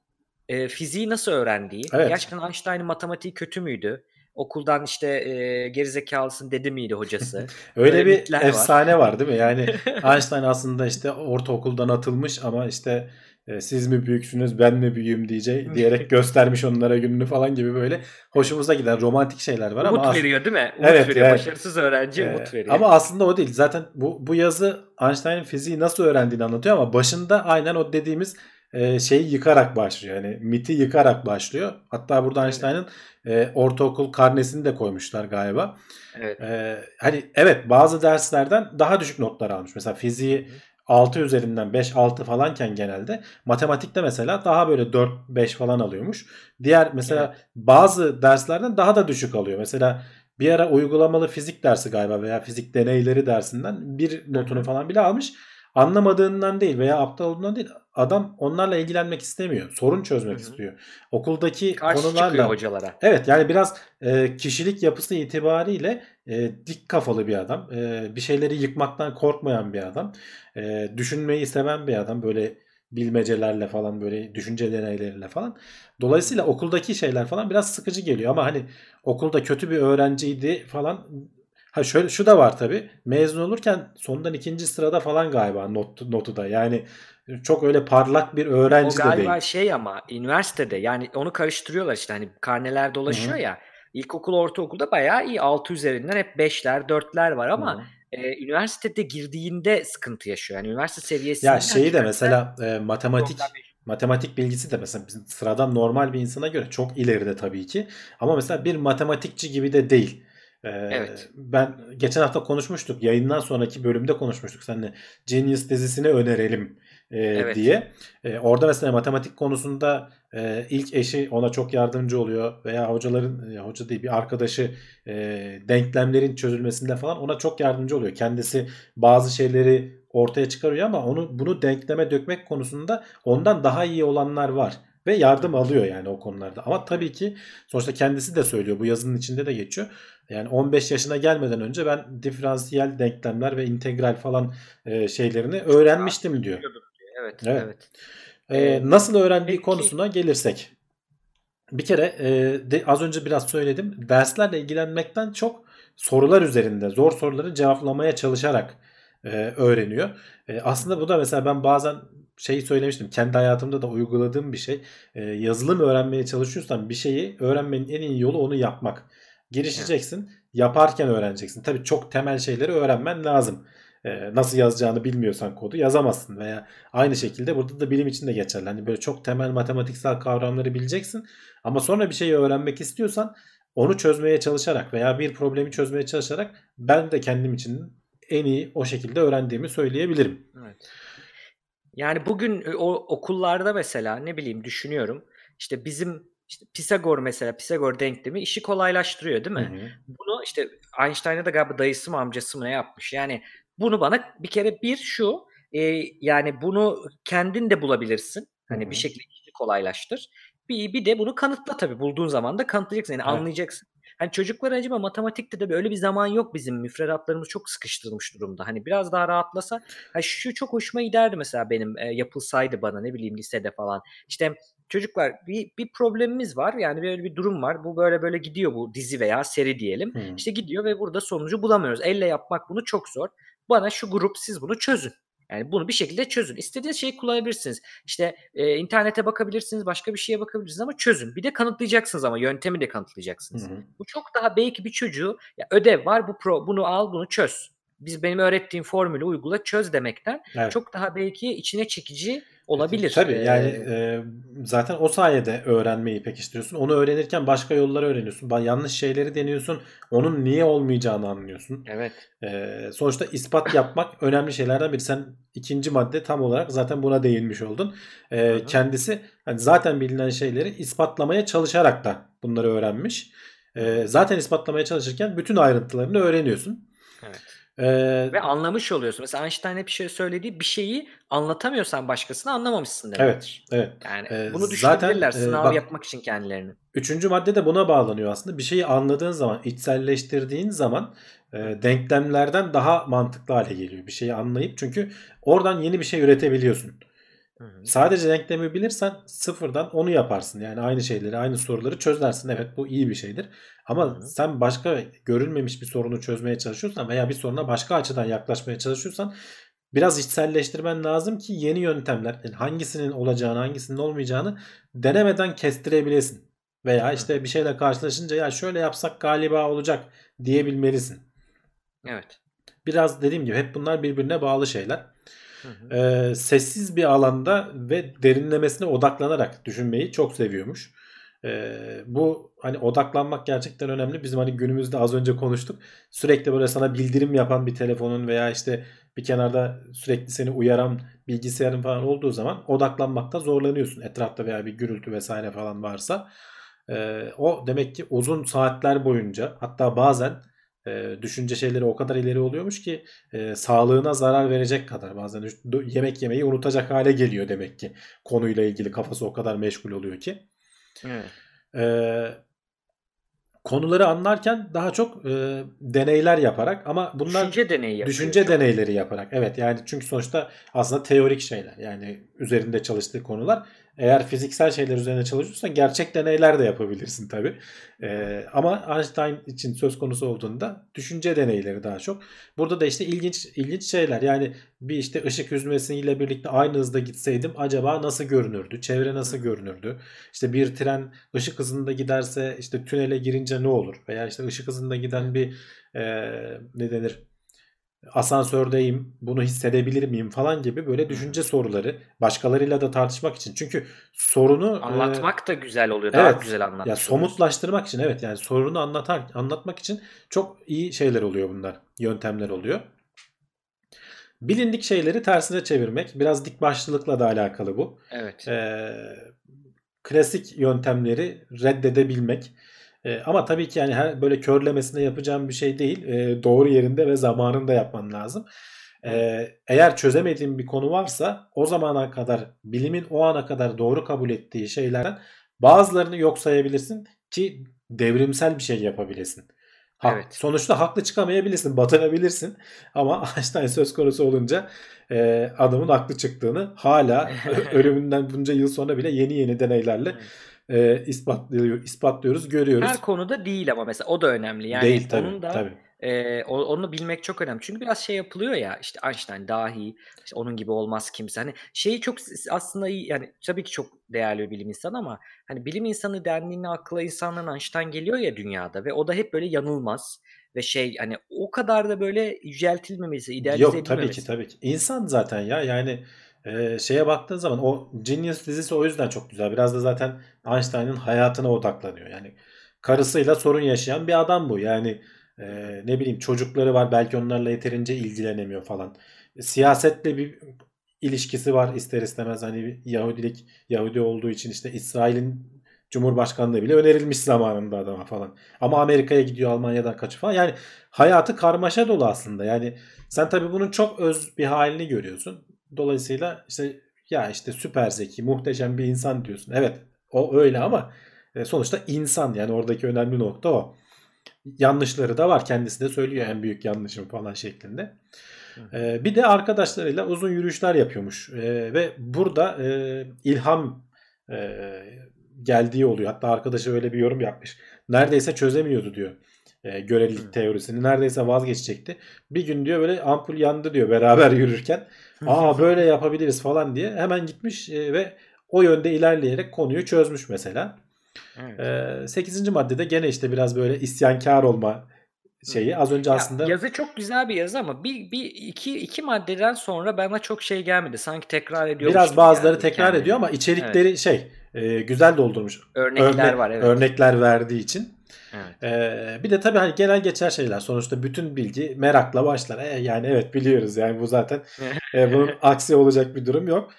e, fiziği nasıl öğrendiği.
Evet.
Gerçekten Einstein'ın matematiği kötü müydü? Okuldan işte e, gerizekalısın dedi miydi hocası?
Öyle
Böyle
bir
mitler var.
efsane var değil mi? Yani Einstein aslında işte ortaokuldan atılmış ama işte e, siz mi büyüksünüz ben mi büyüğüm diyecek diyerek göstermiş onlara gününü falan gibi böyle hoşumuza giden romantik şeyler var ama
Umut veriyor değil mi? Umut
Evet,
veriyor.
evet.
Başarısız öğrenci
Ee,
umut veriyor.
Ama aslında o değil. Zaten bu bu yazı Einstein'ın fiziği nasıl öğrendiğini anlatıyor ama başında aynen o dediğimiz e, şeyi yıkarak başlıyor. Yani miti yıkarak başlıyor. Hatta burada Einstein'ın e, ortaokul karnesini de koymuşlar galiba.
evet.
E, hani evet bazı derslerden daha düşük notlar almış. Mesela fiziği 6 üzerinden 5-6 falanken genelde matematikte mesela daha böyle 4-5 falan alıyormuş. Diğer mesela bazı derslerden daha da düşük alıyor. Mesela bir ara uygulamalı fizik dersi galiba veya fizik deneyleri dersinden bir notunu falan bile almış. Anlamadığından değil veya aptal olduğundan değil. Adam onlarla ilgilenmek istemiyor. Sorun çözmek
Hı hı.
istiyor. Okuldaki
Karşı
konularla
hocalara.
Evet yani biraz e, kişilik yapısı itibariyle e, dik kafalı bir adam. E, bir şeyleri yıkmaktan korkmayan bir adam. E, düşünmeyi seven bir adam. Böyle bilmecelerle falan böyle düşünce deneyleriyle falan. Dolayısıyla okuldaki şeyler falan biraz sıkıcı geliyor ama hani okulda kötü bir öğrenciydi falan. Ha şöyle şu da var tabi. Mezun olurken sondan ikinci sırada falan galiba not, notu da. Yani çok öyle parlak bir
O
öğrenci de
galiba
değil.
şey ama üniversitede yani onu karıştırıyorlar işte hani karneler dolaşıyor
Hı hı.
ya. İlkokul, ortaokulda bayağı iyi. 6 üzerinden hep 5'ler, 4'ler var ama e, üniversitede girdiğinde sıkıntı yaşıyor. Yani üniversite seviyesinde
Ya şeyi de mesela e, matematik matematik bilgisi de mesela sıradan normal bir insana göre çok ileride tabii ki. Ama mesela bir matematikçi gibi de değil. Ee,
Evet.
Ben geçen hafta konuşmuştuk. Yayından sonraki bölümde konuşmuştuk. Seninle Genius dizisini önerelim e,
Evet.
diye. E, orada mesela matematik konusunda e, ilk eşi ona çok yardımcı oluyor veya hocaların e, hoca değil bir arkadaşı e, denklemlerin çözülmesinde falan ona çok yardımcı oluyor. Kendisi bazı şeyleri ortaya çıkarıyor ama onu bunu denkleme dökmek konusunda ondan daha iyi olanlar var ve yardım alıyor yani o konularda. Ama tabii ki sonuçta kendisi de söylüyor. Bu yazının içinde de geçiyor. Yani 15 yaşına gelmeden önce ben diferansiyel denklemler ve integral falan e, şeylerini öğrenmiştim diyor.
Evet,
Evet.
evet.
Ee, nasıl öğrendiği
peki-
konusuna gelirsek. Bir kere e, de, az önce biraz söyledim. Derslerle ilgilenmekten çok sorular üzerinde zor soruları cevaplamaya çalışarak e, öğreniyor. E, aslında bu da mesela ben bazen şeyi söylemiştim. Kendi hayatımda da uyguladığım bir şey. E, yazılım öğrenmeye çalışıyorsan bir şeyi öğrenmenin en iyi yolu onu yapmak. Girişeceksin. Yaparken öğreneceksin. Tabii çok temel şeyleri öğrenmen lazım. E, nasıl yazacağını bilmiyorsan kodu yazamazsın veya Aynı şekilde burada da bilim için de geçerli. Hani böyle çok temel matematiksel kavramları bileceksin. Ama sonra bir şeyi öğrenmek istiyorsan onu çözmeye çalışarak veya bir problemi çözmeye çalışarak ben de kendim için en iyi o şekilde öğrendiğimi söyleyebilirim.
Evet. Yani bugün e, o okullarda mesela ne bileyim düşünüyorum. İşte bizim işte Pisagor mesela Pisagor denklemi işi kolaylaştırıyor değil mi?
Hı hı.
Bunu işte Einstein'a da galiba dayısı mı amcası mı ne yapmış? Yani bunu bana bir kere bir şu e, yani bunu kendin de bulabilirsin. Hani
Hı hı.
bir şekilde işini kolaylaştır. Bir, bir de bunu kanıtla tabii. Bulduğun zaman da kanıtlayacaksın. Yani
Evet.
anlayacaksın. Hani çocuklar acaba matematikte de böyle bir zaman yok bizim. Müfredatlarımız çok sıkıştırılmış durumda. Hani biraz daha rahatlasa. Ha şu çok hoşuma giderdi mesela benim e, yapılsaydı bana ne bileyim lisede falan. İşte çocuklar bir, bir problemimiz var. Yani böyle bir durum var. Bu böyle böyle gidiyor bu dizi veya seri diyelim.
Hı.
İşte gidiyor ve burada sonucu bulamıyoruz. Elle yapmak bunu çok zor. Bana şu grup siz bunu çözün. Yani bunu bir şekilde çözün. İstediğiniz şeyi kullanabilirsiniz. İşte e, internete bakabilirsiniz, başka bir şeye bakabilirsiniz ama çözün. Bir de kanıtlayacaksınız ama yöntemi de
Hı
kanıtlayacaksınız.
hı.
Bu çok daha belki bir çocuğu ya ödev var bu pro bunu al bunu çöz. Biz benim öğrettiğim formülü uygula çöz demekten
Evet.
çok daha belki içine çekici olabilir.
Tabii yani
Ee,
e, zaten o sayede öğrenmeyi pekiştiriyorsun. Onu öğrenirken başka yolları öğreniyorsun. Yanlış şeyleri deniyorsun. Onun niye olmayacağını anlıyorsun.
evet.
Ee, sonuçta ispat yapmak önemli şeylerden biri. Sen ikinci madde tam olarak zaten buna değinmiş oldun.
Hı hı.
kendisi hani zaten bilinen şeyleri ispatlamaya çalışarak da bunları öğrenmiş. Ee, zaten ispatlamaya çalışırken bütün ayrıntılarını öğreniyorsun.
Evet.
Ee,
Ve anlamış oluyorsun. Mesela Einstein hep bir şey söylediği bir şeyi anlatamıyorsan başkasına anlamamışsın
evet,
demektir.
evet.
Yani
Ee,
bunu
zaten,
düşünebilirler
e,
sınav
bak-
yapmak için kendilerini.
Üçüncü madde de buna bağlanıyor aslında. Bir şeyi anladığın zaman, içselleştirdiğin zaman e, denklemlerden daha mantıklı hale geliyor. Bir şeyi anlayıp çünkü oradan yeni bir şey üretebiliyorsun.
Hı hı.
Sadece denklemi bilirsen sıfırdan onu yaparsın. Yani aynı şeyleri, aynı soruları çözersin. Evet bu iyi bir şeydir. Ama
Hı hı.
sen başka görülmemiş bir sorunu çözmeye çalışıyorsan veya bir soruna başka açıdan yaklaşmaya çalışıyorsan biraz içselleştirmen lazım ki yeni yöntemler yani hangisinin olacağını, hangisinin olmayacağını denemeden kestirebilesin. Veya işte bir şeyle karşılaşınca ya şöyle yapsak galiba olacak diyebilmelisin.
Evet.
Biraz dediğim gibi hep bunlar birbirine bağlı şeyler E, sessiz bir alanda ve derinlemesine odaklanarak düşünmeyi çok seviyormuş. E, bu hani odaklanmak gerçekten önemli. Bizim hani günümüzde az önce konuştuk. Sürekli böyle sana bildirim yapan bir telefonun veya işte bir kenarda sürekli seni uyaran bilgisayarın falan olduğu zaman odaklanmakta zorlanıyorsun. Etrafta veya bir gürültü vesaire falan varsa. E, o demek ki uzun saatler boyunca hatta bazen e, düşünce şeyleri o kadar ileri oluyormuş ki e, sağlığına zarar verecek kadar bazen yemek yemeyi unutacak hale geliyor demek ki konuyla ilgili kafası o kadar meşgul oluyor ki.
Evet.
E, konuları anlarken daha çok e, deneyler yaparak ama bunlar
Düşünce deneyi yapıyor.
düşünce deneyleri yaparak evet yani çünkü sonuçta aslında teorik şeyler yani üzerinde çalıştığı konular eğer fiziksel şeyler üzerine çalışıyorsan gerçek deneyler de yapabilirsin tabi ama Einstein için söz konusu olduğunda düşünce deneyleri daha çok. Burada da işte ilginç ilginç şeyler. Yani bir işte ışık hüzmesiyle birlikte aynı hızda gitseydim acaba nasıl görünürdü? Çevre nasıl görünürdü? İşte bir tren ışık hızında giderse işte tünele girince ne olur? Veya işte ışık hızında giden bir e, ne denir asansördeyim bunu hissedebilir miyim falan gibi böyle düşünce soruları başkalarıyla da tartışmak için. Çünkü sorunu e,
Anlatmak da güzel oluyor. Daha
Evet.
güzel anlatmak.
ya somutlaştırmak için evet yani sorunu anlatar anlatmak için çok iyi şeyler oluyor bunlar. Yöntemler oluyor. Bilindik şeyleri tersine çevirmek biraz dik başlılıkla da alakalı bu.
Evet.
Ee, klasik yöntemleri reddedebilmek. Ee, ama tabii ki yani her böyle körlemesine yapacağım bir şey değil. Ee, doğru yerinde ve zamanında yapman lazım. Ee, eğer çözemediğin bir konu varsa o zamana kadar bilimin o ana kadar doğru kabul ettiği şeylerden bazılarını yok sayabilirsin ki devrimsel bir şey yapabilesin. Ha-
Evet.
Sonuçta haklı çıkamayabilirsin, batırabilirsin. Ama Einstein söz konusu olunca e, adamın haklı çıktığını hala ölümünden bunca yıl sonra bile yeni yeni deneylerle e, ispatlıyor, ispatlıyoruz, görüyoruz.
Her konuda değil ama mesela o da önemli. Yani
Değil tabii.
onun da
tabii.
e, onu bilmek çok önemli. Çünkü biraz şey yapılıyor ya işte Einstein dahi işte onun gibi olmaz kimse. Hani şeyi çok aslında iyi yani tabii ki çok değerli bir bilim insanı ama hani bilim insanı dendiğinde akla insanların Einstein geliyor ya dünyada ve o da hep böyle yanılmaz ve şey hani o kadar da böyle yüceltilmemesi, idealize
Yok tabii
edilmemesi.
ki tabii ki. İnsan zaten ya yani e, şeye baktığın zaman o Genius dizisi o yüzden çok güzel. Biraz da zaten Einstein'ın hayatına odaklanıyor. Yani karısıyla sorun yaşayan bir adam bu. Yani e, ne bileyim çocukları var belki onlarla yeterince ilgilenemiyor falan. Siyasetle bir ilişkisi var ister istemez hani Yahudilik Yahudi olduğu için işte İsrail'in Cumhurbaşkanlığı bile önerilmiş zamanında adama falan. Ama Amerika'ya gidiyor Almanya'dan kaçıyor falan. Yani hayatı karmaşa dolu aslında. Yani sen tabii bunun çok öz bir halini görüyorsun. Dolayısıyla işte ya işte süper zeki, muhteşem bir insan diyorsun. Evet o öyle ama e, sonuçta insan yani oradaki önemli nokta o. Yanlışları da var. Kendisi de söylüyor en büyük yanlışım falan şeklinde. E, bir de arkadaşlarıyla uzun yürüyüşler yapıyormuş. E, ve burada e, ilham e, geldiği oluyor. Hatta arkadaşı öyle bir yorum yapmış. Neredeyse çözemiyordu diyor. E, görelilik teorisini. Neredeyse vazgeçecekti. Bir gün diyor böyle ampul yandı diyor beraber yürürken. Aa böyle yapabiliriz falan diye hemen gitmiş e, ve o yönde ilerleyerek konuyu çözmüş mesela.
Evet.
E, 8. maddede gene işte biraz böyle isyankar olma şeyi. Az önce
Ya,
aslında
yazı çok güzel bir yazı ama bir, bir iki, iki maddeden sonra bana çok şey gelmedi. Sanki tekrar ediyormuş
biraz bazıları
geldi
tekrar
kendini.
ediyor ama içerikleri şey e, güzel doldurmuş.
Örnekler
Örnek-
var evet.
Örnekler verdiği için.
Evet.
Ee, bir de tabii hani genel geçer şeyler. Sonuçta bütün bilgi merakla başlar. E, yani evet biliyoruz yani bu zaten e, bunun aksi olacak bir durum yok.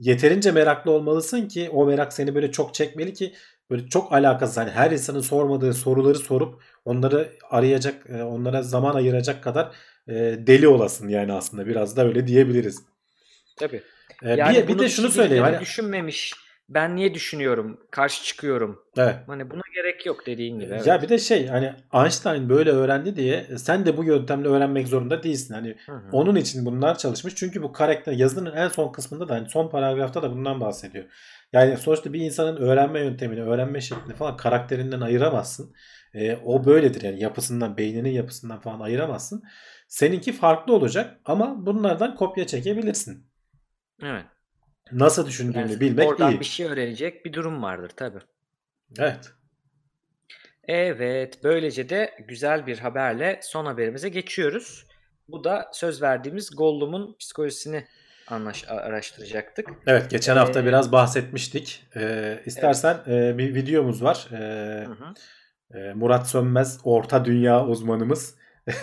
Yeterince meraklı olmalısın ki o merak seni böyle çok çekmeli ki böyle çok alakasız hani her insanın sormadığı soruları sorup onları arayacak, e, onlara zaman ayıracak kadar e, deli olasın yani aslında biraz da öyle diyebiliriz.
Tabii.
E,
Yani
bir, bir de şunu söyleyeyim. Hani,
düşünmemiş. Ben niye düşünüyorum? Karşı çıkıyorum.
evet.
Hani buna gerek yok dediğin gibi. Evet.
Ya bir de şey hani Einstein böyle öğrendi diye sen de bu yöntemle öğrenmek zorunda değilsin. Hani
Hı hı.
Onun için bunlar çalışmış. Çünkü bu karakter yazının en son kısmında da hani son paragrafta da bundan bahsediyor. Yani sonuçta bir insanın öğrenme yöntemini, öğrenme şeklini falan karakterinden ayıramazsın. Ee, o böyledir yani yapısından, beyninin yapısından falan ayıramazsın. Seninki farklı olacak ama bunlardan kopya çekebilirsin.
Evet.
Nasıl düşündüğünü
Yani
bilmek
oradan
iyi.
bir şey öğrenecek bir durum vardır tabii.
Evet.
Evet, böylece de güzel bir haberle son haberimize geçiyoruz. Bu da söz verdiğimiz Gollum'un psikolojisini anlaş araştıracaktık.
Evet geçen hafta
Ee,
biraz bahsetmiştik. Ee, istersen e, bir videomuz var. Ee,
Hı hı.
e, Murat Sönmez Orta Dünya uzmanımız.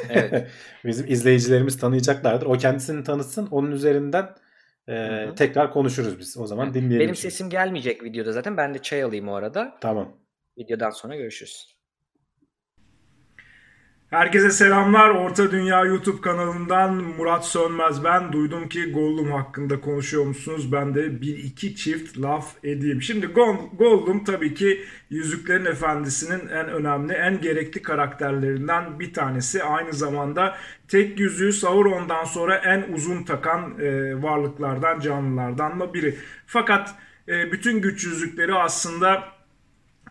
Evet.
Bizim izleyicilerimiz tanıyacaklardır. O kendisini tanıtsın. Onun üzerinden e,
Hı hı.
tekrar konuşuruz biz. O zaman
Evet.
dinleyelim.
Benim
şimdi.
sesim gelmeyecek videoda zaten. Ben de çay alayım o arada.
Tamam.
Videodan sonra görüşürüz.
Herkese selamlar. Orta Dünya YouTube kanalından Murat Sönmez ben. Duydum ki Gollum hakkında konuşuyor musunuz? Ben de bir iki çift laf edeyim. Şimdi Gollum tabii ki Yüzüklerin Efendisi'nin en önemli, en gerekli karakterlerinden bir tanesi. Aynı zamanda tek yüzüğü Sauron'dan sonra en uzun takan e, varlıklardan, canlılardan da biri. Fakat e, bütün güç yüzükleri aslında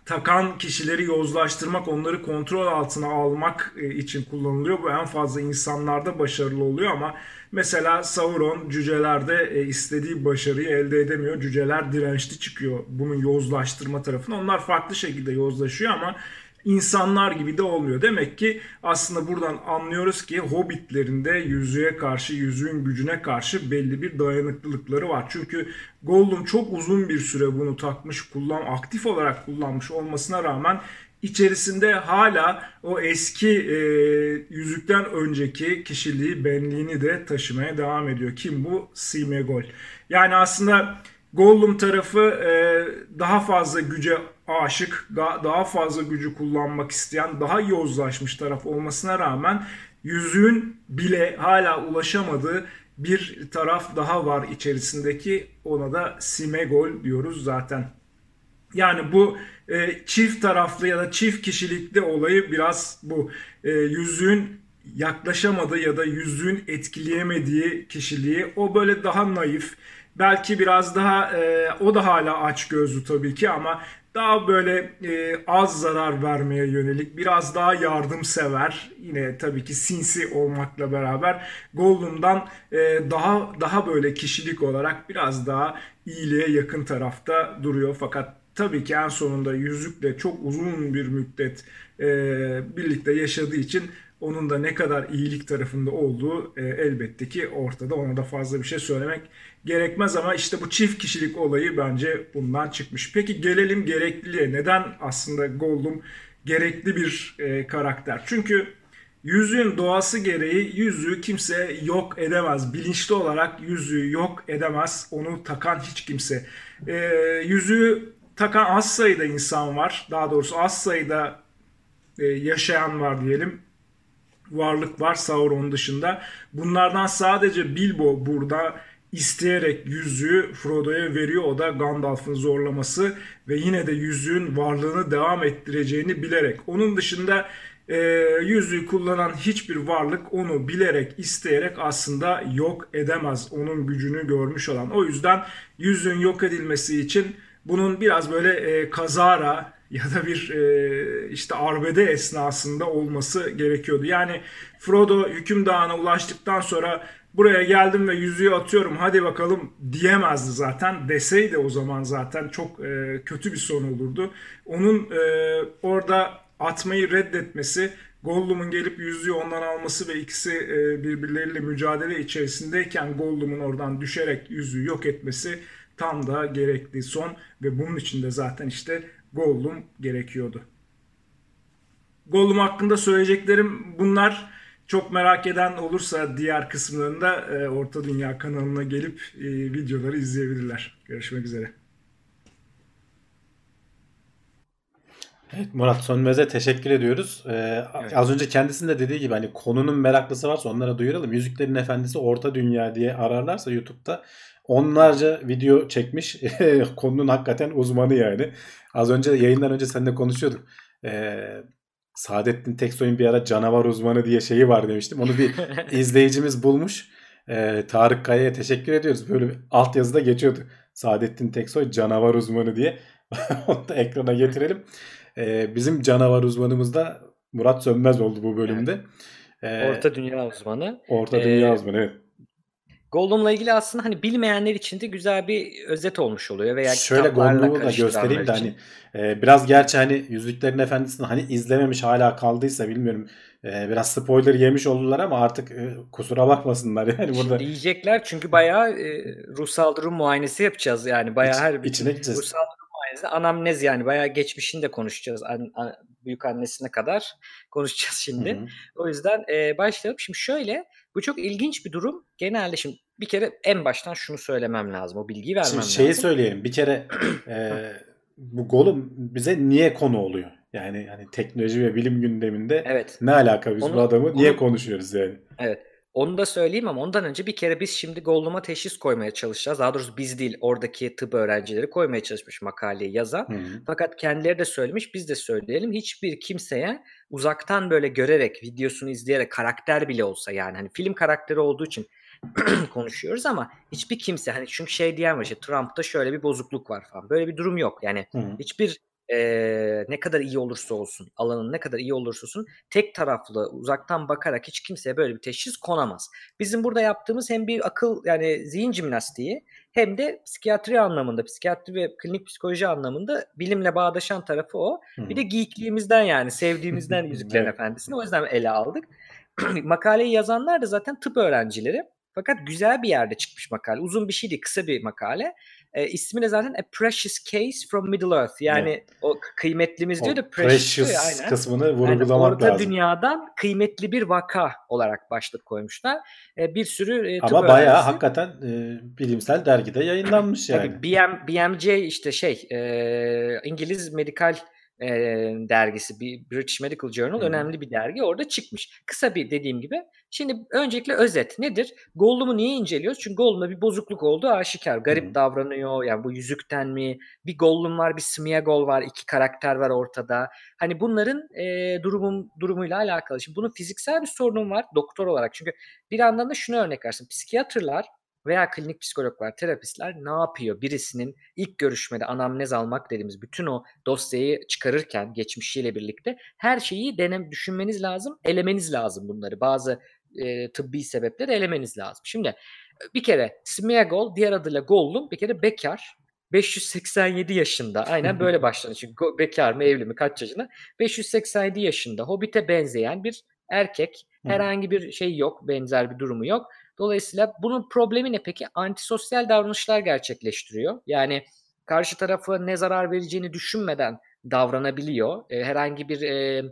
takan kişileri yozlaştırmak, onları kontrol altına almak e, için kullanılıyor. Bu en fazla insanlarda başarılı oluyor ama mesela Sauron cücelerde e, istediği başarıyı elde edemiyor. Cüceler dirençli çıkıyor bunun yozlaştırma tarafına. Onlar farklı şekilde yozlaşıyor ama insanlar gibi de olmuyor. Demek ki aslında buradan anlıyoruz ki hobbitlerin de yüzüğe karşı, yüzüğün gücüne karşı belli bir dayanıklılıkları var. Çünkü Gollum çok uzun bir süre bunu takmış, kullan, aktif olarak kullanmış olmasına rağmen içerisinde hala o eski e, yüzükten önceki kişiliği, benliğini de taşımaya devam ediyor. Kim bu? Simegol. Yani aslında Gollum tarafı e, daha fazla güce aşık, daha, daha fazla gücü kullanmak isteyen, daha yozlaşmış taraf olmasına rağmen yüzüğün bile hala ulaşamadığı bir taraf daha var içerisindeki. Ona da Simegol diyoruz zaten. Yani bu e, çift taraflı ya da çift kişilikli olayı biraz bu. E, yüzüğün yaklaşamadığı ya da yüzüğün etkileyemediği kişiliği o böyle daha naif. Belki biraz daha e, o da hala aç gözlü tabii ki ama daha böyle e, az zarar vermeye yönelik biraz daha yardımsever yine tabii ki sinsi olmakla beraber Gollum'dan e, daha daha böyle kişilik olarak biraz daha iyiliğe yakın tarafta duruyor. Fakat tabii ki en sonunda yüzükle çok uzun bir müddet e, birlikte yaşadığı için onun da ne kadar iyilik tarafında olduğu e, elbette ki ortada. Ona da fazla bir şey söylemek gerekmez ama işte bu çift kişilik olayı bence bundan çıkmış. Peki gelelim gerekliliğe. Neden aslında Gollum gerekli bir e, karakter? Çünkü yüzüğün doğası gereği yüzüğü kimse yok edemez. Bilinçli olarak yüzüğü yok edemez. Onu takan hiç kimse. E, yüzüğü takan az sayıda insan var. Daha doğrusu az sayıda e, yaşayan var diyelim varlık var Sauron dışında. Bunlardan sadece Bilbo burada isteyerek yüzüğü Frodo'ya veriyor. O da Gandalf'ın zorlaması ve yine de yüzüğün varlığını devam ettireceğini bilerek. Onun dışında e, yüzüğü kullanan hiçbir varlık onu bilerek, isteyerek aslında yok edemez. Onun gücünü görmüş olan. O yüzden yüzüğün yok edilmesi için bunun biraz böyle e, kazara ya da bir e, işte arbede esnasında olması gerekiyordu. Yani Frodo hüküm dağına ulaştıktan sonra buraya geldim ve yüzüğü atıyorum hadi bakalım diyemezdi zaten. Deseydi o zaman zaten çok e, kötü bir son olurdu. Onun e, orada atmayı reddetmesi, Gollum'un gelip yüzüğü ondan alması ve ikisi e, birbirleriyle mücadele içerisindeyken Gollum'un oradan düşerek yüzüğü yok etmesi tam da gerekli son ve bunun için de zaten işte Gollum gerekiyordu. Gollum hakkında söyleyeceklerim bunlar. Çok merak eden olursa diğer kısımlarında e, Orta Dünya kanalına gelip e, videoları izleyebilirler. Görüşmek üzere.
Evet, Murat Sönmez'e teşekkür ediyoruz. Ee,
Evet.
Az önce kendisinin de dediği gibi hani konunun meraklısı varsa onlara duyuralım. Yüzüklerin Efendisi Orta Dünya diye ararlarsa YouTube'da onlarca video çekmiş. konunun hakikaten uzmanı yani. Az önce yayından önce seninle konuşuyorduk. Ee, Saadettin Teksoy'un bir ara canavar uzmanı diye şeyi var demiştim. Onu bir izleyicimiz bulmuş. Ee, Tarık Kaya'ya teşekkür ediyoruz. Böyle bir alt yazıda geçiyordu. Saadettin Teksoy canavar uzmanı diye. Onu da ekrana getirelim. Ee, bizim canavar uzmanımız da Murat Sönmez oldu bu bölümde. Ee,
Orta Dünya uzmanı.
Orta Dünya
Ee,
uzmanı evet.
Gollum'la ilgili aslında hani bilmeyenler için de güzel bir özet olmuş oluyor veya
Şöyle Gollum'u da göstereyim de hani e, biraz gerçi hani Yüzüklerin Efendisi'ni hani izlememiş hala kaldıysa bilmiyorum. E, biraz spoiler yemiş oldular ama artık e, kusura bakmasınlar yani burada
Diyecekler çünkü bayağı e, ruhsal durum muayenesi yapacağız yani bayağı
iç-
her bir
içine gideceğiz.
ruhsal durum muayenesi anamnez yani bayağı geçmişini de konuşacağız an, an- büyük annesine kadar konuşacağız şimdi.
Hı hı.
O yüzden e, başlayalım. Şimdi şöyle bu çok ilginç bir durum. Genelde şimdi bir kere en baştan şunu söylemem lazım. O bilgiyi vermem
Şimdi şeyi
lazım.
söyleyelim. Bir kere e, bu Gollum bize niye konu oluyor? Yani hani teknoloji ve bilim gündeminde
Evet.
ne alaka biz
Onu-
bu adamı niye
onu-
konuşuyoruz yani?
Evet. Onu da söyleyeyim ama ondan önce bir kere biz şimdi Gollum'a teşhis koymaya çalışacağız. Daha doğrusu biz değil oradaki tıp öğrencileri koymaya çalışmış makaleyi yazan.
Hı hı.
Fakat kendileri de söylemiş biz de söyleyelim. Hiçbir kimseye uzaktan böyle görerek videosunu izleyerek karakter bile olsa yani hani film karakteri olduğu için konuşuyoruz ama hiçbir kimse hani çünkü şey diyen var işte Trump'ta şöyle bir bozukluk var falan. Böyle bir durum yok. Yani
Hı hı.
hiçbir e, ne kadar iyi olursa olsun, alanın ne kadar iyi olursa olsun tek taraflı uzaktan bakarak hiç kimseye böyle bir teşhis konamaz. Bizim burada yaptığımız hem bir akıl yani zihin jimnastiği hem de psikiyatri anlamında, psikiyatri ve klinik psikoloji anlamında bilimle bağdaşan tarafı o.
Hı.
Bir de geekliğimizden yani sevdiğimizden Yüzüklerin
Evet.
Efendisi'ni o yüzden ele aldık. Makaleyi yazanlar da zaten tıp öğrencileri. Fakat güzel bir yerde çıkmış makale. Uzun bir şey değil, kısa bir makale. E, ismi de zaten A Precious Case from Middle Earth. Yani o k- kıymetlimiz diyor
O
da precious, diyor
precious
ya, aynen.
kısmını vurgulamak
orta
lazım.
dünyadan kıymetli bir vaka olarak başlık koymuşlar. E, bir sürü e, tıp
Ama bayağı
öğrencisi-
hakikaten e, bilimsel dergide yayınlanmış yani.
Tabii BM, BMJ işte şey e, İngiliz medikal e, dergisi bir British Medical Journal
hı.
önemli bir dergi orada çıkmış. Kısa bir dediğim gibi. Şimdi öncelikle özet nedir? Gollum'u niye inceliyoruz? Çünkü Gollum'da bir bozukluk olduğu aşikar. Garip
hı.
davranıyor. Yani bu yüzükten mi? Bir Gollum var, bir Smeagol var. iki karakter var ortada. Hani bunların e, durumun durumuyla alakalı. Şimdi bunun fiziksel bir sorunum var doktor olarak. Çünkü bir yandan da şunu örnek versin. Psikiyatrlar veya klinik psikologlar, terapistler ne yapıyor? Birisinin ilk görüşmede anamnez almak dediğimiz bütün o dosyayı çıkarırken geçmişiyle birlikte her şeyi denem düşünmeniz lazım, elemeniz lazım bunları. Bazı e, tıbbi sebepleri elemeniz lazım. Şimdi bir kere Smeagol diğer adıyla Gollum bir kere bekar. 587 yaşında. Aynen böyle başlanıyor. Çünkü bekar mı evli mi kaç yaşında? 587 yaşında Hobbit'e benzeyen bir erkek. Herhangi bir şey yok. Benzer bir durumu yok. Dolayısıyla bunun problemi ne peki? Antisosyal davranışlar gerçekleştiriyor. Yani karşı tarafa ne zarar vereceğini düşünmeden davranabiliyor. E, herhangi bir e,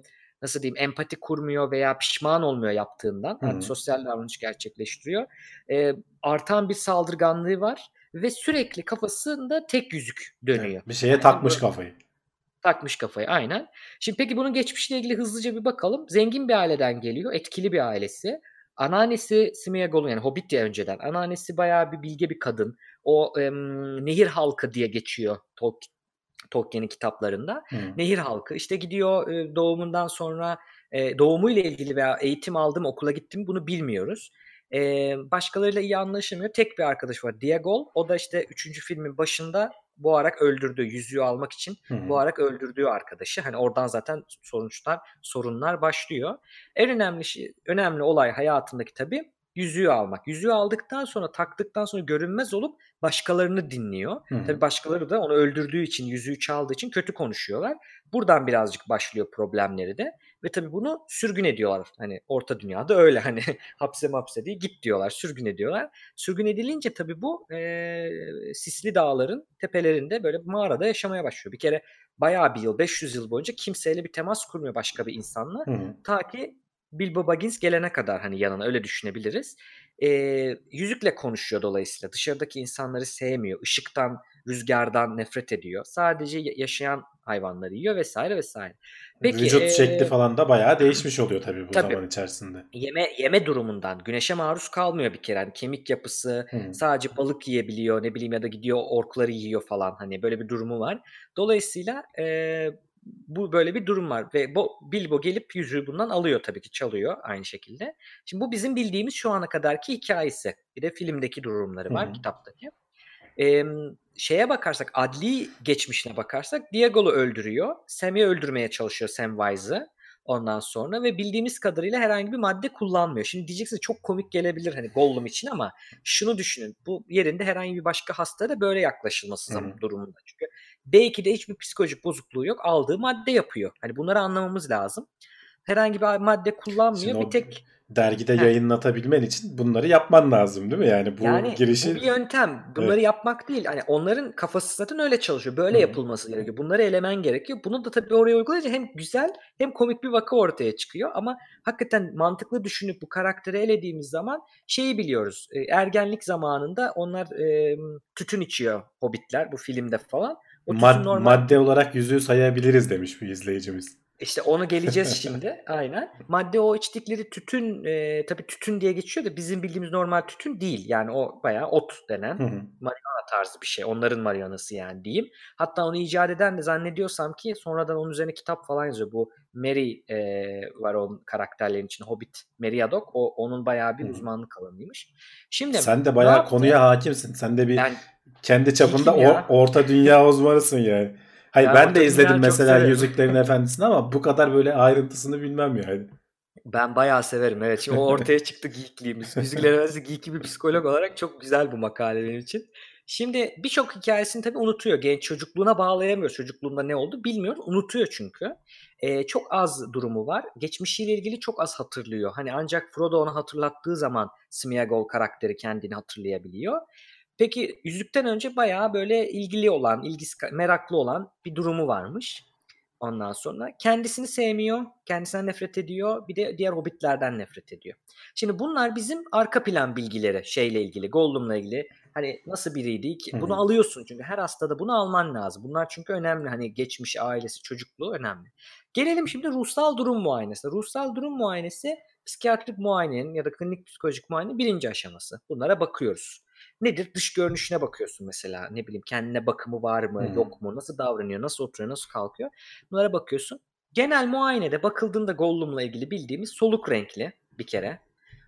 nasıl diyeyim empati kurmuyor veya pişman olmuyor yaptığından.
Hı.
Antisosyal davranış gerçekleştiriyor. E, artan bir saldırganlığı var ve sürekli kafasında tek yüzük dönüyor.
Bir şeye
Yani
takmış
bu-
kafayı.
Takmış kafayı aynen. Şimdi peki bunun geçmişle ilgili hızlıca bir bakalım. Zengin bir aileden geliyor. Etkili bir ailesi. Anneannesi Smeagol'un yani Hobbit ya önceden. Anneannesi bayağı bir bilge bir kadın. O em, nehir halkı diye geçiyor Tol- Tolkien'in kitaplarında.
Hı.
Nehir halkı işte gidiyor e, doğumundan sonra e, doğumuyla ilgili veya eğitim aldım okula gittim bunu bilmiyoruz. E, başkalarıyla iyi anlaşamıyor. Tek bir arkadaş var Diagol. O da işte 3. filmin başında boğarak öldürdüğü yüzüğü almak için
Hı.
boğarak öldürdüğü arkadaşı. Hani oradan zaten sonuçlar, sorunlar başlıyor. En önemli şey, önemli olay hayatındaki tabii yüzüğü almak. Yüzüğü aldıktan sonra taktıktan sonra görünmez olup başkalarını dinliyor.
Hı.
Tabii başkaları da onu öldürdüğü için, yüzüğü çaldığı için kötü konuşuyorlar. Buradan birazcık başlıyor problemleri de. Ve tabii bunu sürgün ediyorlar. Hani orta dünyada öyle hani hapse mapse değil git diyorlar, sürgün ediyorlar. Sürgün edilince tabii bu eee, Sisli Dağların tepelerinde böyle mağarada yaşamaya başlıyor. Bir kere bayağı bir yıl, 500 yıl boyunca kimseyle bir temas kurmuyor başka bir insanla.
Hı.
Ta ki Bilbo Baggins gelene kadar hani yanına öyle düşünebiliriz. Ee, yüzükle konuşuyor dolayısıyla. Dışarıdaki insanları sevmiyor. Işıktan, rüzgardan nefret ediyor. Sadece ya- yaşayan hayvanları yiyor vesaire vesaire. Peki,
Vücut
ee,
şekli falan da bayağı değişmiş oluyor tabii bu
Tabii.
zaman içerisinde.
Yeme yeme durumundan güneşe maruz kalmıyor bir kere. Hani kemik yapısı
Hı.
sadece balık yiyebiliyor ne bileyim ya da gidiyor orkları yiyor falan hani böyle bir durumu var. Dolayısıyla e, bu böyle bir durum var ve Bo, Bilbo gelip yüzüğü bundan alıyor tabii ki çalıyor aynı şekilde. Şimdi bu bizim bildiğimiz şu ana kadarki hikayesi. Bir de filmdeki durumları var
Hı hı.
kitaptaki. E, şeye bakarsak adli geçmişine bakarsak Diago'lu öldürüyor. Sam'i öldürmeye çalışıyor Samwise'ı ondan sonra ve bildiğimiz kadarıyla herhangi bir madde kullanmıyor. Şimdi diyeceksiniz çok komik gelebilir hani Gollum için ama şunu düşünün. Bu yerinde herhangi bir başka hastaya da böyle yaklaşılması zaman durumunda. Çünkü belki de hiçbir psikolojik bozukluğu yok. Aldığı madde yapıyor. Hani bunları anlamamız lazım. Herhangi bir madde kullanmıyor.
Şimdi
bir tek
Dergide
Heh.
yayınlatabilmen için bunları yapman lazım değil mi? Yani bu
yani
girişi
bu bir yöntem. Bunları yapmak değil. Hani onların kafası zaten öyle çalışıyor. Böyle
Hı.
yapılması gerekiyor. Bunları elemen gerekiyor. Bunu da tabii oraya uygulayınca hem güzel hem komik bir vaka ortaya çıkıyor. Ama hakikaten mantıklı düşünüp bu karakteri elediğimiz zaman şeyi biliyoruz. E, ergenlik zamanında onlar e, tütün içiyor hobbitler bu filmde falan. O
mad-
normal
madde olarak yüzüğü sayabiliriz demiş bir izleyicimiz.
İşte onu geleceğiz şimdi. Aynen. Madde o içtikleri tütün e, tabii tütün diye geçiyor da bizim bildiğimiz normal tütün değil. Yani o bayağı ot denen marihuana tarzı bir şey. Onların marihuanası yani diyeyim. Hatta onu icat eden de zannediyorsam ki sonradan onun üzerine kitap falan yazıyor. Bu Mary e, var onun karakterlerin içinde. Hobbit Meriadoc. O onun bayağı bir uzmanlık alanıymış. Şimdi
Sen de bayağı konuya hakimsin. Sen de bir
Ben
kendi çapında or- orta dünya uzmanısın yani. Hayır
Ya
ben de izledim mesela. Yüzüklerin Efendisi'ni ama bu kadar böyle ayrıntısını bilmem yani.
Ben bayağı severim evet. Şimdi o ortaya çıktı geekliğimiz. Yüzükler Efendisi geeky bir psikolog olarak çok güzel bu makale benim için. Şimdi birçok hikayesini tabii unutuyor. Genç çocukluğuna bağlayamıyor. Çocukluğunda ne oldu bilmiyor. Unutuyor çünkü. Ee, çok az durumu var. Geçmişiyle ilgili çok az hatırlıyor. Hani ancak Frodo onu hatırlattığı zaman Smeagol karakteri kendini hatırlayabiliyor. Peki yüzükten önce bayağı böyle ilgili olan, ilgisi meraklı olan bir durumu varmış. Ondan sonra kendisini sevmiyor, kendisinden nefret ediyor, bir de diğer hobbitlerden nefret ediyor. Şimdi bunlar bizim arka plan bilgileri şeyle ilgili, Gollum'la ilgili. Hani nasıl biriydi ki? Bunu alıyorsun çünkü her hastada bunu alman lazım. Bunlar çünkü önemli. Hani geçmiş ailesi, çocukluğu önemli. Gelelim şimdi ruhsal durum muayenesine. Ruhsal durum muayenesi psikiyatrik muayenenin ya da klinik psikolojik muayenenin birinci aşaması. Bunlara bakıyoruz. Nedir? Dış görünüşüne bakıyorsun mesela. Ne bileyim kendine bakımı var mı,
Hı.
yok mu, nasıl davranıyor, nasıl oturuyor, nasıl kalkıyor. Bunlara bakıyorsun. Genel muayenede bakıldığında Gollum'la ilgili bildiğimiz soluk renkli bir kere.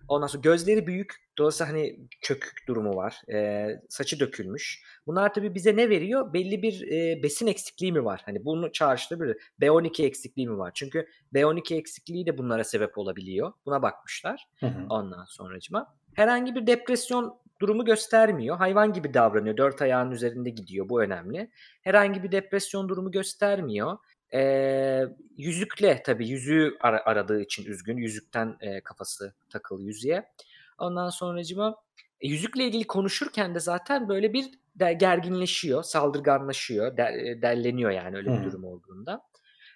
Ondan sonra gözleri büyük. Dolayısıyla hani çökük durumu var. Ee, saçı dökülmüş. Bunlar tabii bize ne veriyor? Belli bir e, besin eksikliği mi var? Hani bunu çağrıştırabilir. B12 eksikliği mi var? Çünkü B12 eksikliği de bunlara sebep olabiliyor. Buna bakmışlar.
Hı hı.
Ondan sonracıma. Herhangi bir depresyon durumu göstermiyor. Hayvan gibi davranıyor. Dört ayağının üzerinde gidiyor. Bu önemli. Herhangi bir depresyon durumu göstermiyor. Ee, yüzükle tabii yüzüğü ara- aradığı için üzgün. Yüzükten e, kafası takılı yüzüğe. Ondan sonracıma e, yüzükle ilgili konuşurken de zaten böyle bir de- gerginleşiyor, saldırganlaşıyor, der, e, derleniyor yani öyle bir durum olduğunda.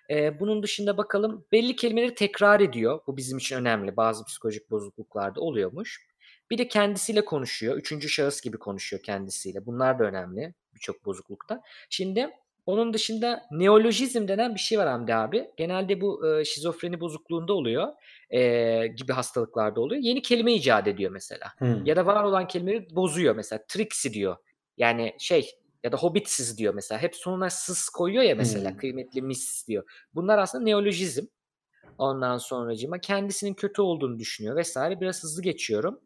Ee, bunun dışında bakalım belli kelimeleri tekrar ediyor. Bu bizim için önemli. Bazı psikolojik bozukluklarda oluyormuş. Bir de kendisiyle konuşuyor. Üçüncü şahıs gibi konuşuyor kendisiyle. Bunlar da önemli birçok bozuklukta. Şimdi onun dışında neolojizm denen bir şey var Hamdi abi. Genelde bu e, şizofreni bozukluğunda oluyor. e, gibi hastalıklarda oluyor. Yeni kelime icat ediyor mesela.
Hı.
Ya da var olan kelimeleri bozuyor mesela. Trixie diyor. Yani şey ya da hobbitsiz diyor mesela. Hep sonuna sız koyuyor ya mesela.
Hmm.
Kıymetli mis diyor. Bunlar aslında neolojizm. Ondan sonracığıma kendisinin kötü olduğunu düşünüyor vesaire. Biraz hızlı geçiyorum.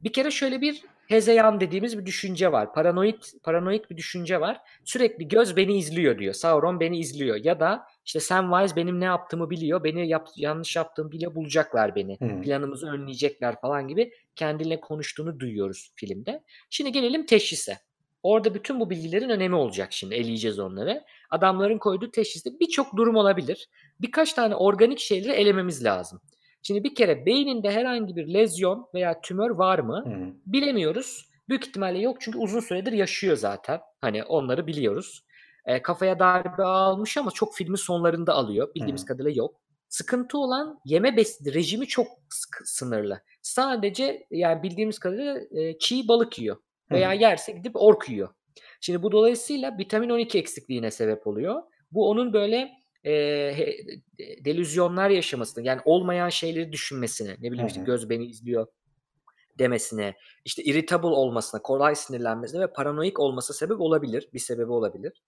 Bir kere şöyle bir hezeyan dediğimiz bir düşünce var. Paranoid, paranoid bir düşünce var. Sürekli göz beni izliyor diyor. Sauron beni izliyor. Ya da işte Samwise benim ne yaptığımı biliyor. Beni yap, yanlış yaptığımı biliyor. Bulacaklar beni.
Hı.
Planımızı önleyecekler falan gibi kendiyle konuştuğunu duyuyoruz filmde. Şimdi gelelim teşhise. Orada bütün bu bilgilerin önemi olacak şimdi. Eleyeceğiz onları. Adamların koyduğu teşhiste birçok durum olabilir. Birkaç tane organik şeyleri elememiz lazım. Şimdi bir kere beyninde herhangi bir lezyon veya tümör var mı?
Hı.
Bilemiyoruz. Büyük ihtimalle yok çünkü uzun süredir yaşıyor zaten. Hani onları biliyoruz. E, kafaya darbe almış ama çok filmin sonlarında alıyor. Bildiğimiz
Hı.
kadarıyla yok. Sıkıntı olan yeme bes rejimi çok sınırlı. Sadece yani bildiğimiz kadarıyla e, çiğ balık yiyor. Veya
Hı.
yerse gidip ork yiyor. Şimdi bu dolayısıyla vitamin 12 eksikliğine sebep oluyor. Bu onun böyle e, delüzyonlar yaşamasına yani olmayan şeyleri düşünmesine ne bileyim işte göz beni izliyor demesine işte irritable olmasına kolay sinirlenmesine ve paranoik olması sebep olabilir bir sebebi olabilir.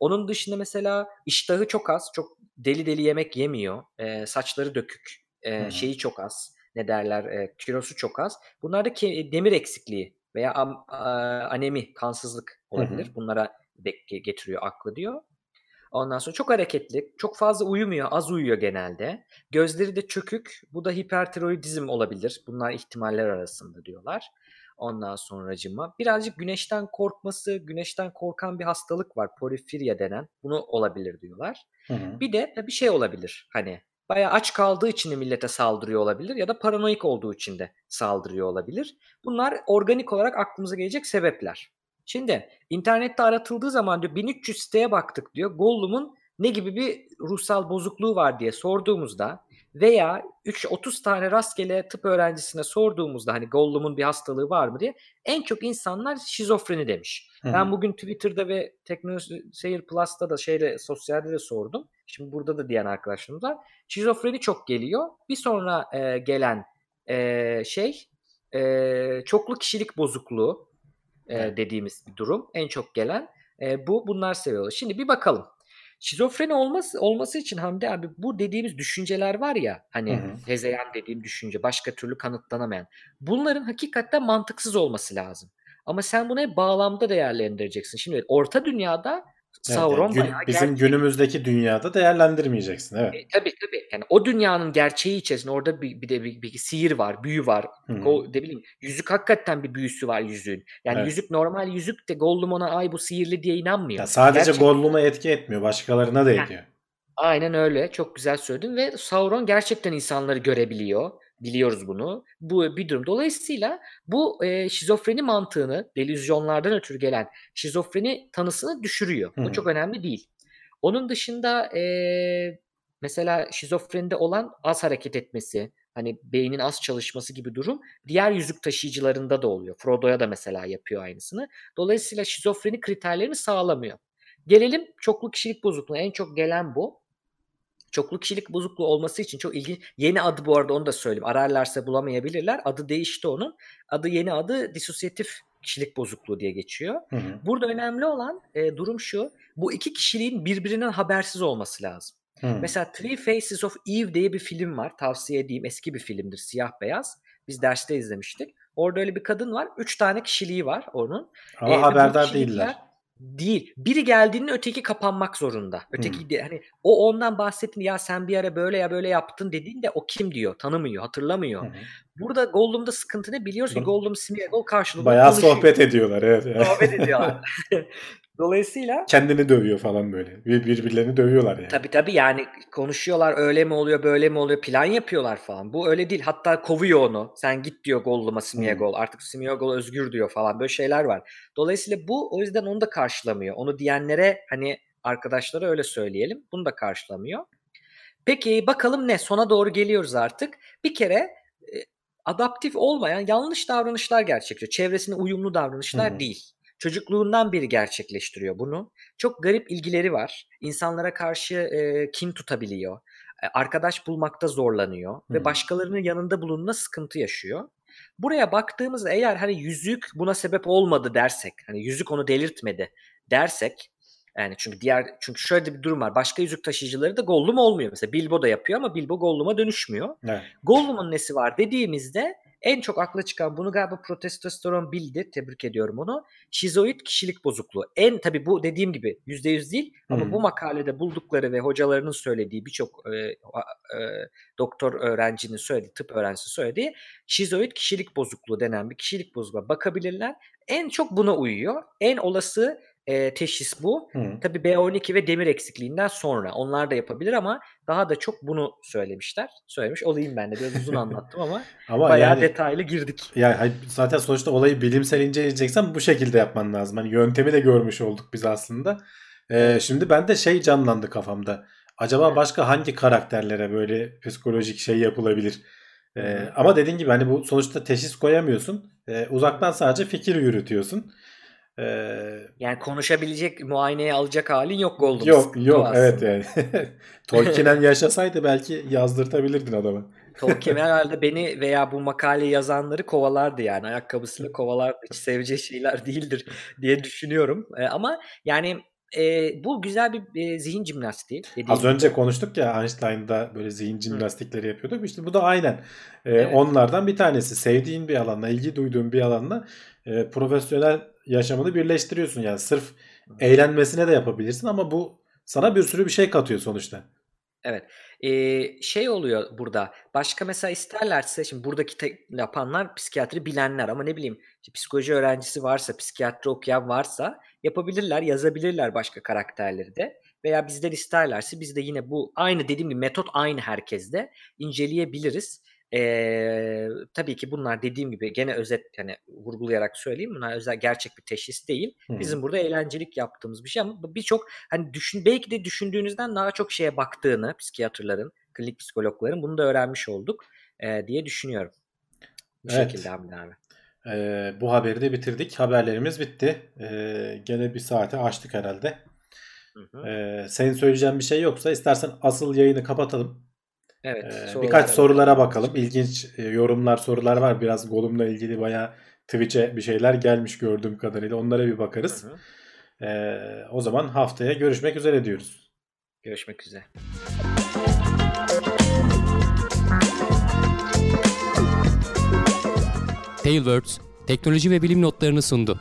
Onun dışında mesela iştahı çok az çok deli deli yemek yemiyor e, saçları dökük e, şeyi çok az ne derler e, kilosu çok az. Bunlarda ke- demir eksikliği veya am- a- anemi kansızlık olabilir.
Hı.
Bunlara de- getiriyor aklı diyor. Ondan sonra çok hareketli, çok fazla uyumuyor, az uyuyor genelde. Gözleri de çökük. Bu da hipertiroidizm olabilir. Bunlar ihtimaller arasında diyorlar. Ondan sonracıma birazcık güneşten korkması, güneşten korkan bir hastalık var. Porfirya denen. Bunu olabilir diyorlar.
Hı hı.
Bir de bir şey olabilir. Hani bayağı aç kaldığı için de millete saldırıyor olabilir ya da paranoik olduğu için de saldırıyor olabilir. Bunlar organik olarak aklımıza gelecek sebepler. Şimdi internette aratıldığı zaman diyor 1300 siteye baktık diyor. Gollum'un ne gibi bir ruhsal bozukluğu var diye sorduğumuzda veya 3 30 tane rastgele tıp öğrencisine sorduğumuzda hani Gollum'un bir hastalığı var mı diye en çok insanlar şizofreni demiş.
Hı hı.
Ben bugün Twitter'da ve Teknoloji Seyir Plus'ta da şeyle sosyalde de sordum. Şimdi burada da diyen arkadaşlarımız var. Şizofreni çok geliyor. Bir sonra e, gelen e, şey e, çoklu kişilik bozukluğu e,
Evet.
dediğimiz bir durum. En çok gelen e, bu. Bunlar seviyorlar. Şimdi bir bakalım. Şizofreni olması olması için Hamdi abi bu dediğimiz düşünceler var ya hani hezeyan dediğim düşünce başka türlü kanıtlanamayan. Bunların hakikaten mantıksız olması lazım. Ama sen bunu hep bağlamda değerlendireceksin. Şimdi orta dünyada
Evet,
Sauron
yani gün- bizim
gerçek.
günümüzdeki dünyada değerlendirmeyeceksin. Evet.
E, tabii tabii. Yani o dünyanın gerçeği içerisinde orada bir, bir de bir, bir sihir var, büyü var.
Hı.
O ne bileyim yüzük hakikaten bir büyüsü var yüzüğün. Yani
Evet.
yüzük normal yüzük de Gollum ona ay bu sihirli diye inanmıyor.
Ya sadece
Gerçek-
Gollum'a etki etmiyor. Başkalarına da ediyor.
Aynen öyle. Çok güzel söyledin ve Sauron gerçekten insanları görebiliyor. Biliyoruz bunu. Bu bir durum. Dolayısıyla bu e, şizofreni mantığını, delüzyonlardan ötürü gelen şizofreni tanısını düşürüyor.
Hı hı.
O çok önemli değil. Onun dışında e, mesela şizofrenide olan az hareket etmesi, hani beynin az çalışması gibi durum diğer yüzük taşıyıcılarında da oluyor. Frodo'ya da mesela yapıyor aynısını. Dolayısıyla şizofreni kriterlerini sağlamıyor. Gelelim çoklu kişilik bozukluğuna. En çok gelen bu. Çoklu kişilik bozukluğu olması için çok ilginç. Yeni adı bu arada onu da söyleyeyim. Ararlarsa bulamayabilirler. Adı değişti onun. Adı yeni adı disosyatif kişilik bozukluğu diye geçiyor.
Hı hı.
Burada önemli olan e, durum şu. Bu iki kişiliğin birbirinden habersiz olması lazım.
Hı.
Mesela Three Faces of Eve diye bir film var. Tavsiye edeyim. Eski bir filmdir. Siyah beyaz. Biz derste izlemiştik. Orada öyle bir kadın var. Üç tane kişiliği var onun.
Ama
Ee,
haberdar değiller.
Değil. Biri geldiğinde öteki kapanmak zorunda. Öteki de hani o ondan bahsettin ya sen bir ara böyle ya böyle yaptın dediğinde o kim diyor? Tanımıyor, hatırlamıyor.
Hı.
Burada Gollum'da sıkıntı ne? Biliyoruz ki. Gollum Smeagol karşılığında
Bayağı
konuşuyor.
sohbet ediyorlar. Evet. evet.
Sohbet ediyorlar. Dolayısıyla
Kendini dövüyor falan böyle. Bir- Birbirlerini dövüyorlar yani.
Tabii tabii yani konuşuyorlar öyle mi oluyor böyle mi oluyor plan yapıyorlar falan. Bu öyle değil hatta kovuyor onu. Sen git diyor Gollum'a Smeagol artık Smeagol özgür diyor falan böyle şeyler var. Dolayısıyla bu o yüzden onu da karşılamıyor. Onu diyenlere hani arkadaşlara öyle söyleyelim bunu da karşılamıyor. Peki bakalım ne sona doğru geliyoruz artık. Bir kere e, adaptif olmayan yanlış davranışlar gerçekleştiriyor. Çevresine uyumlu davranışlar
hı.
değil. Çocukluğundan beri gerçekleştiriyor bunu. Çok garip ilgileri var. İnsanlara karşı e, kin tutabiliyor. E, arkadaş bulmakta zorlanıyor
Hı.
ve başkalarının yanında bulunma sıkıntı yaşıyor. Buraya baktığımızda eğer hani yüzük buna sebep olmadı dersek, hani yüzük onu delirtmedi dersek yani çünkü diğer çünkü şöyle bir durum var. Başka yüzük taşıyıcıları da Gollum olmuyor. Mesela Bilbo da yapıyor ama Bilbo Gollum'a dönüşmüyor.
Evet.
Gollum'un nesi var dediğimizde en çok akla çıkan bunu galiba protestosteron bildi. Tebrik ediyorum onu. Şizoid kişilik bozukluğu. En tabi bu dediğim gibi %100 değil ama
Hı.
bu makalede buldukları ve hocalarının söylediği birçok e, e, doktor öğrencinin söylediği, tıp öğrencisi söylediği şizoid kişilik bozukluğu denen bir kişilik bozukluğu bakabilirler. En çok buna uyuyor. En olası e, teşhis bu.
Hı.
Tabii B12 ve demir eksikliğinden sonra onlar da yapabilir ama daha da çok bunu söylemişler. Söylemiş olayım ben de biraz uzun anlattım ama
Ama
bayağı
yani,
detaylı girdik.
yani zaten sonuçta olayı bilimsel inceleyeceksen bu şekilde yapman lazım. Hani yöntemi de görmüş olduk biz aslında. Ee, şimdi ben de şey canlandı kafamda. Acaba başka hangi karakterlere böyle psikolojik şey yapılabilir? Ee, ama dediğin gibi hani bu sonuçta teşhis koyamıyorsun. Ee, uzaktan sadece fikir yürütüyorsun. Ee,
Yani konuşabilecek, muayeneye alacak halin yok Gollum.
yok yok evet yani. Tolkien'en yaşasaydı belki yazdırtabilirdin adamı.
Tolkien herhalde beni veya bu makaleyi yazanları kovalardı yani. Ayakkabısıyla kovalardı. Hiç seveceği şeyler değildir diye düşünüyorum. E, ama yani e, bu güzel bir e, zihin jimnastiği.
Az
gibi.
önce konuştuk ya Einstein'da böyle zihin jimnastikleri yapıyordu. İşte bu da aynen Ee,
Evet.
onlardan bir tanesi. Sevdiğin bir alanla, ilgi duyduğun bir alanla e, profesyonel yaşamını birleştiriyorsun. Yani sırf eğlenmesine de yapabilirsin ama bu sana bir sürü bir şey katıyor sonuçta.
Evet. Ee, şey oluyor burada. Başka mesela isterlerse şimdi buradaki te- yapanlar psikiyatri bilenler ama ne bileyim işte psikoloji öğrencisi varsa, psikiyatri okuyan varsa yapabilirler, yazabilirler başka karakterleri de. Veya bizden isterlerse biz de yine bu aynı dediğim gibi metot aynı herkeste inceleyebiliriz. Ee, tabii ki bunlar dediğim gibi gene özet yani vurgulayarak söyleyeyim bunlar özel gerçek bir teşhis değil.
Hı.
Bizim burada eğlencelik yaptığımız bir şey ama birçok hani düşün belki de düşündüğünüzden daha çok şeye baktığını psikiyatrların, klinik psikologların bunu da öğrenmiş olduk e, diye düşünüyorum. Bu
Evet.
şekilde Hamdi abi.
Ee, bu haberi de bitirdik. Haberlerimiz bitti. Ee, gene bir saate açtık herhalde.
Hı hı.
Ee, senin söyleyeceğin bir şey yoksa istersen asıl yayını kapatalım.
Evet.
Ee,
sorulara
birkaç sorulara bakalım. İlginç e, yorumlar, sorular var. Biraz Gollum'la ilgili bayağı Twitch'e bir şeyler gelmiş gördüğüm kadarıyla. Onlara bir bakarız.
Hı hı.
Ee, o zaman haftaya görüşmek üzere diyoruz.
Görüşmek üzere.
Tailwords teknoloji ve bilim notlarını sundu.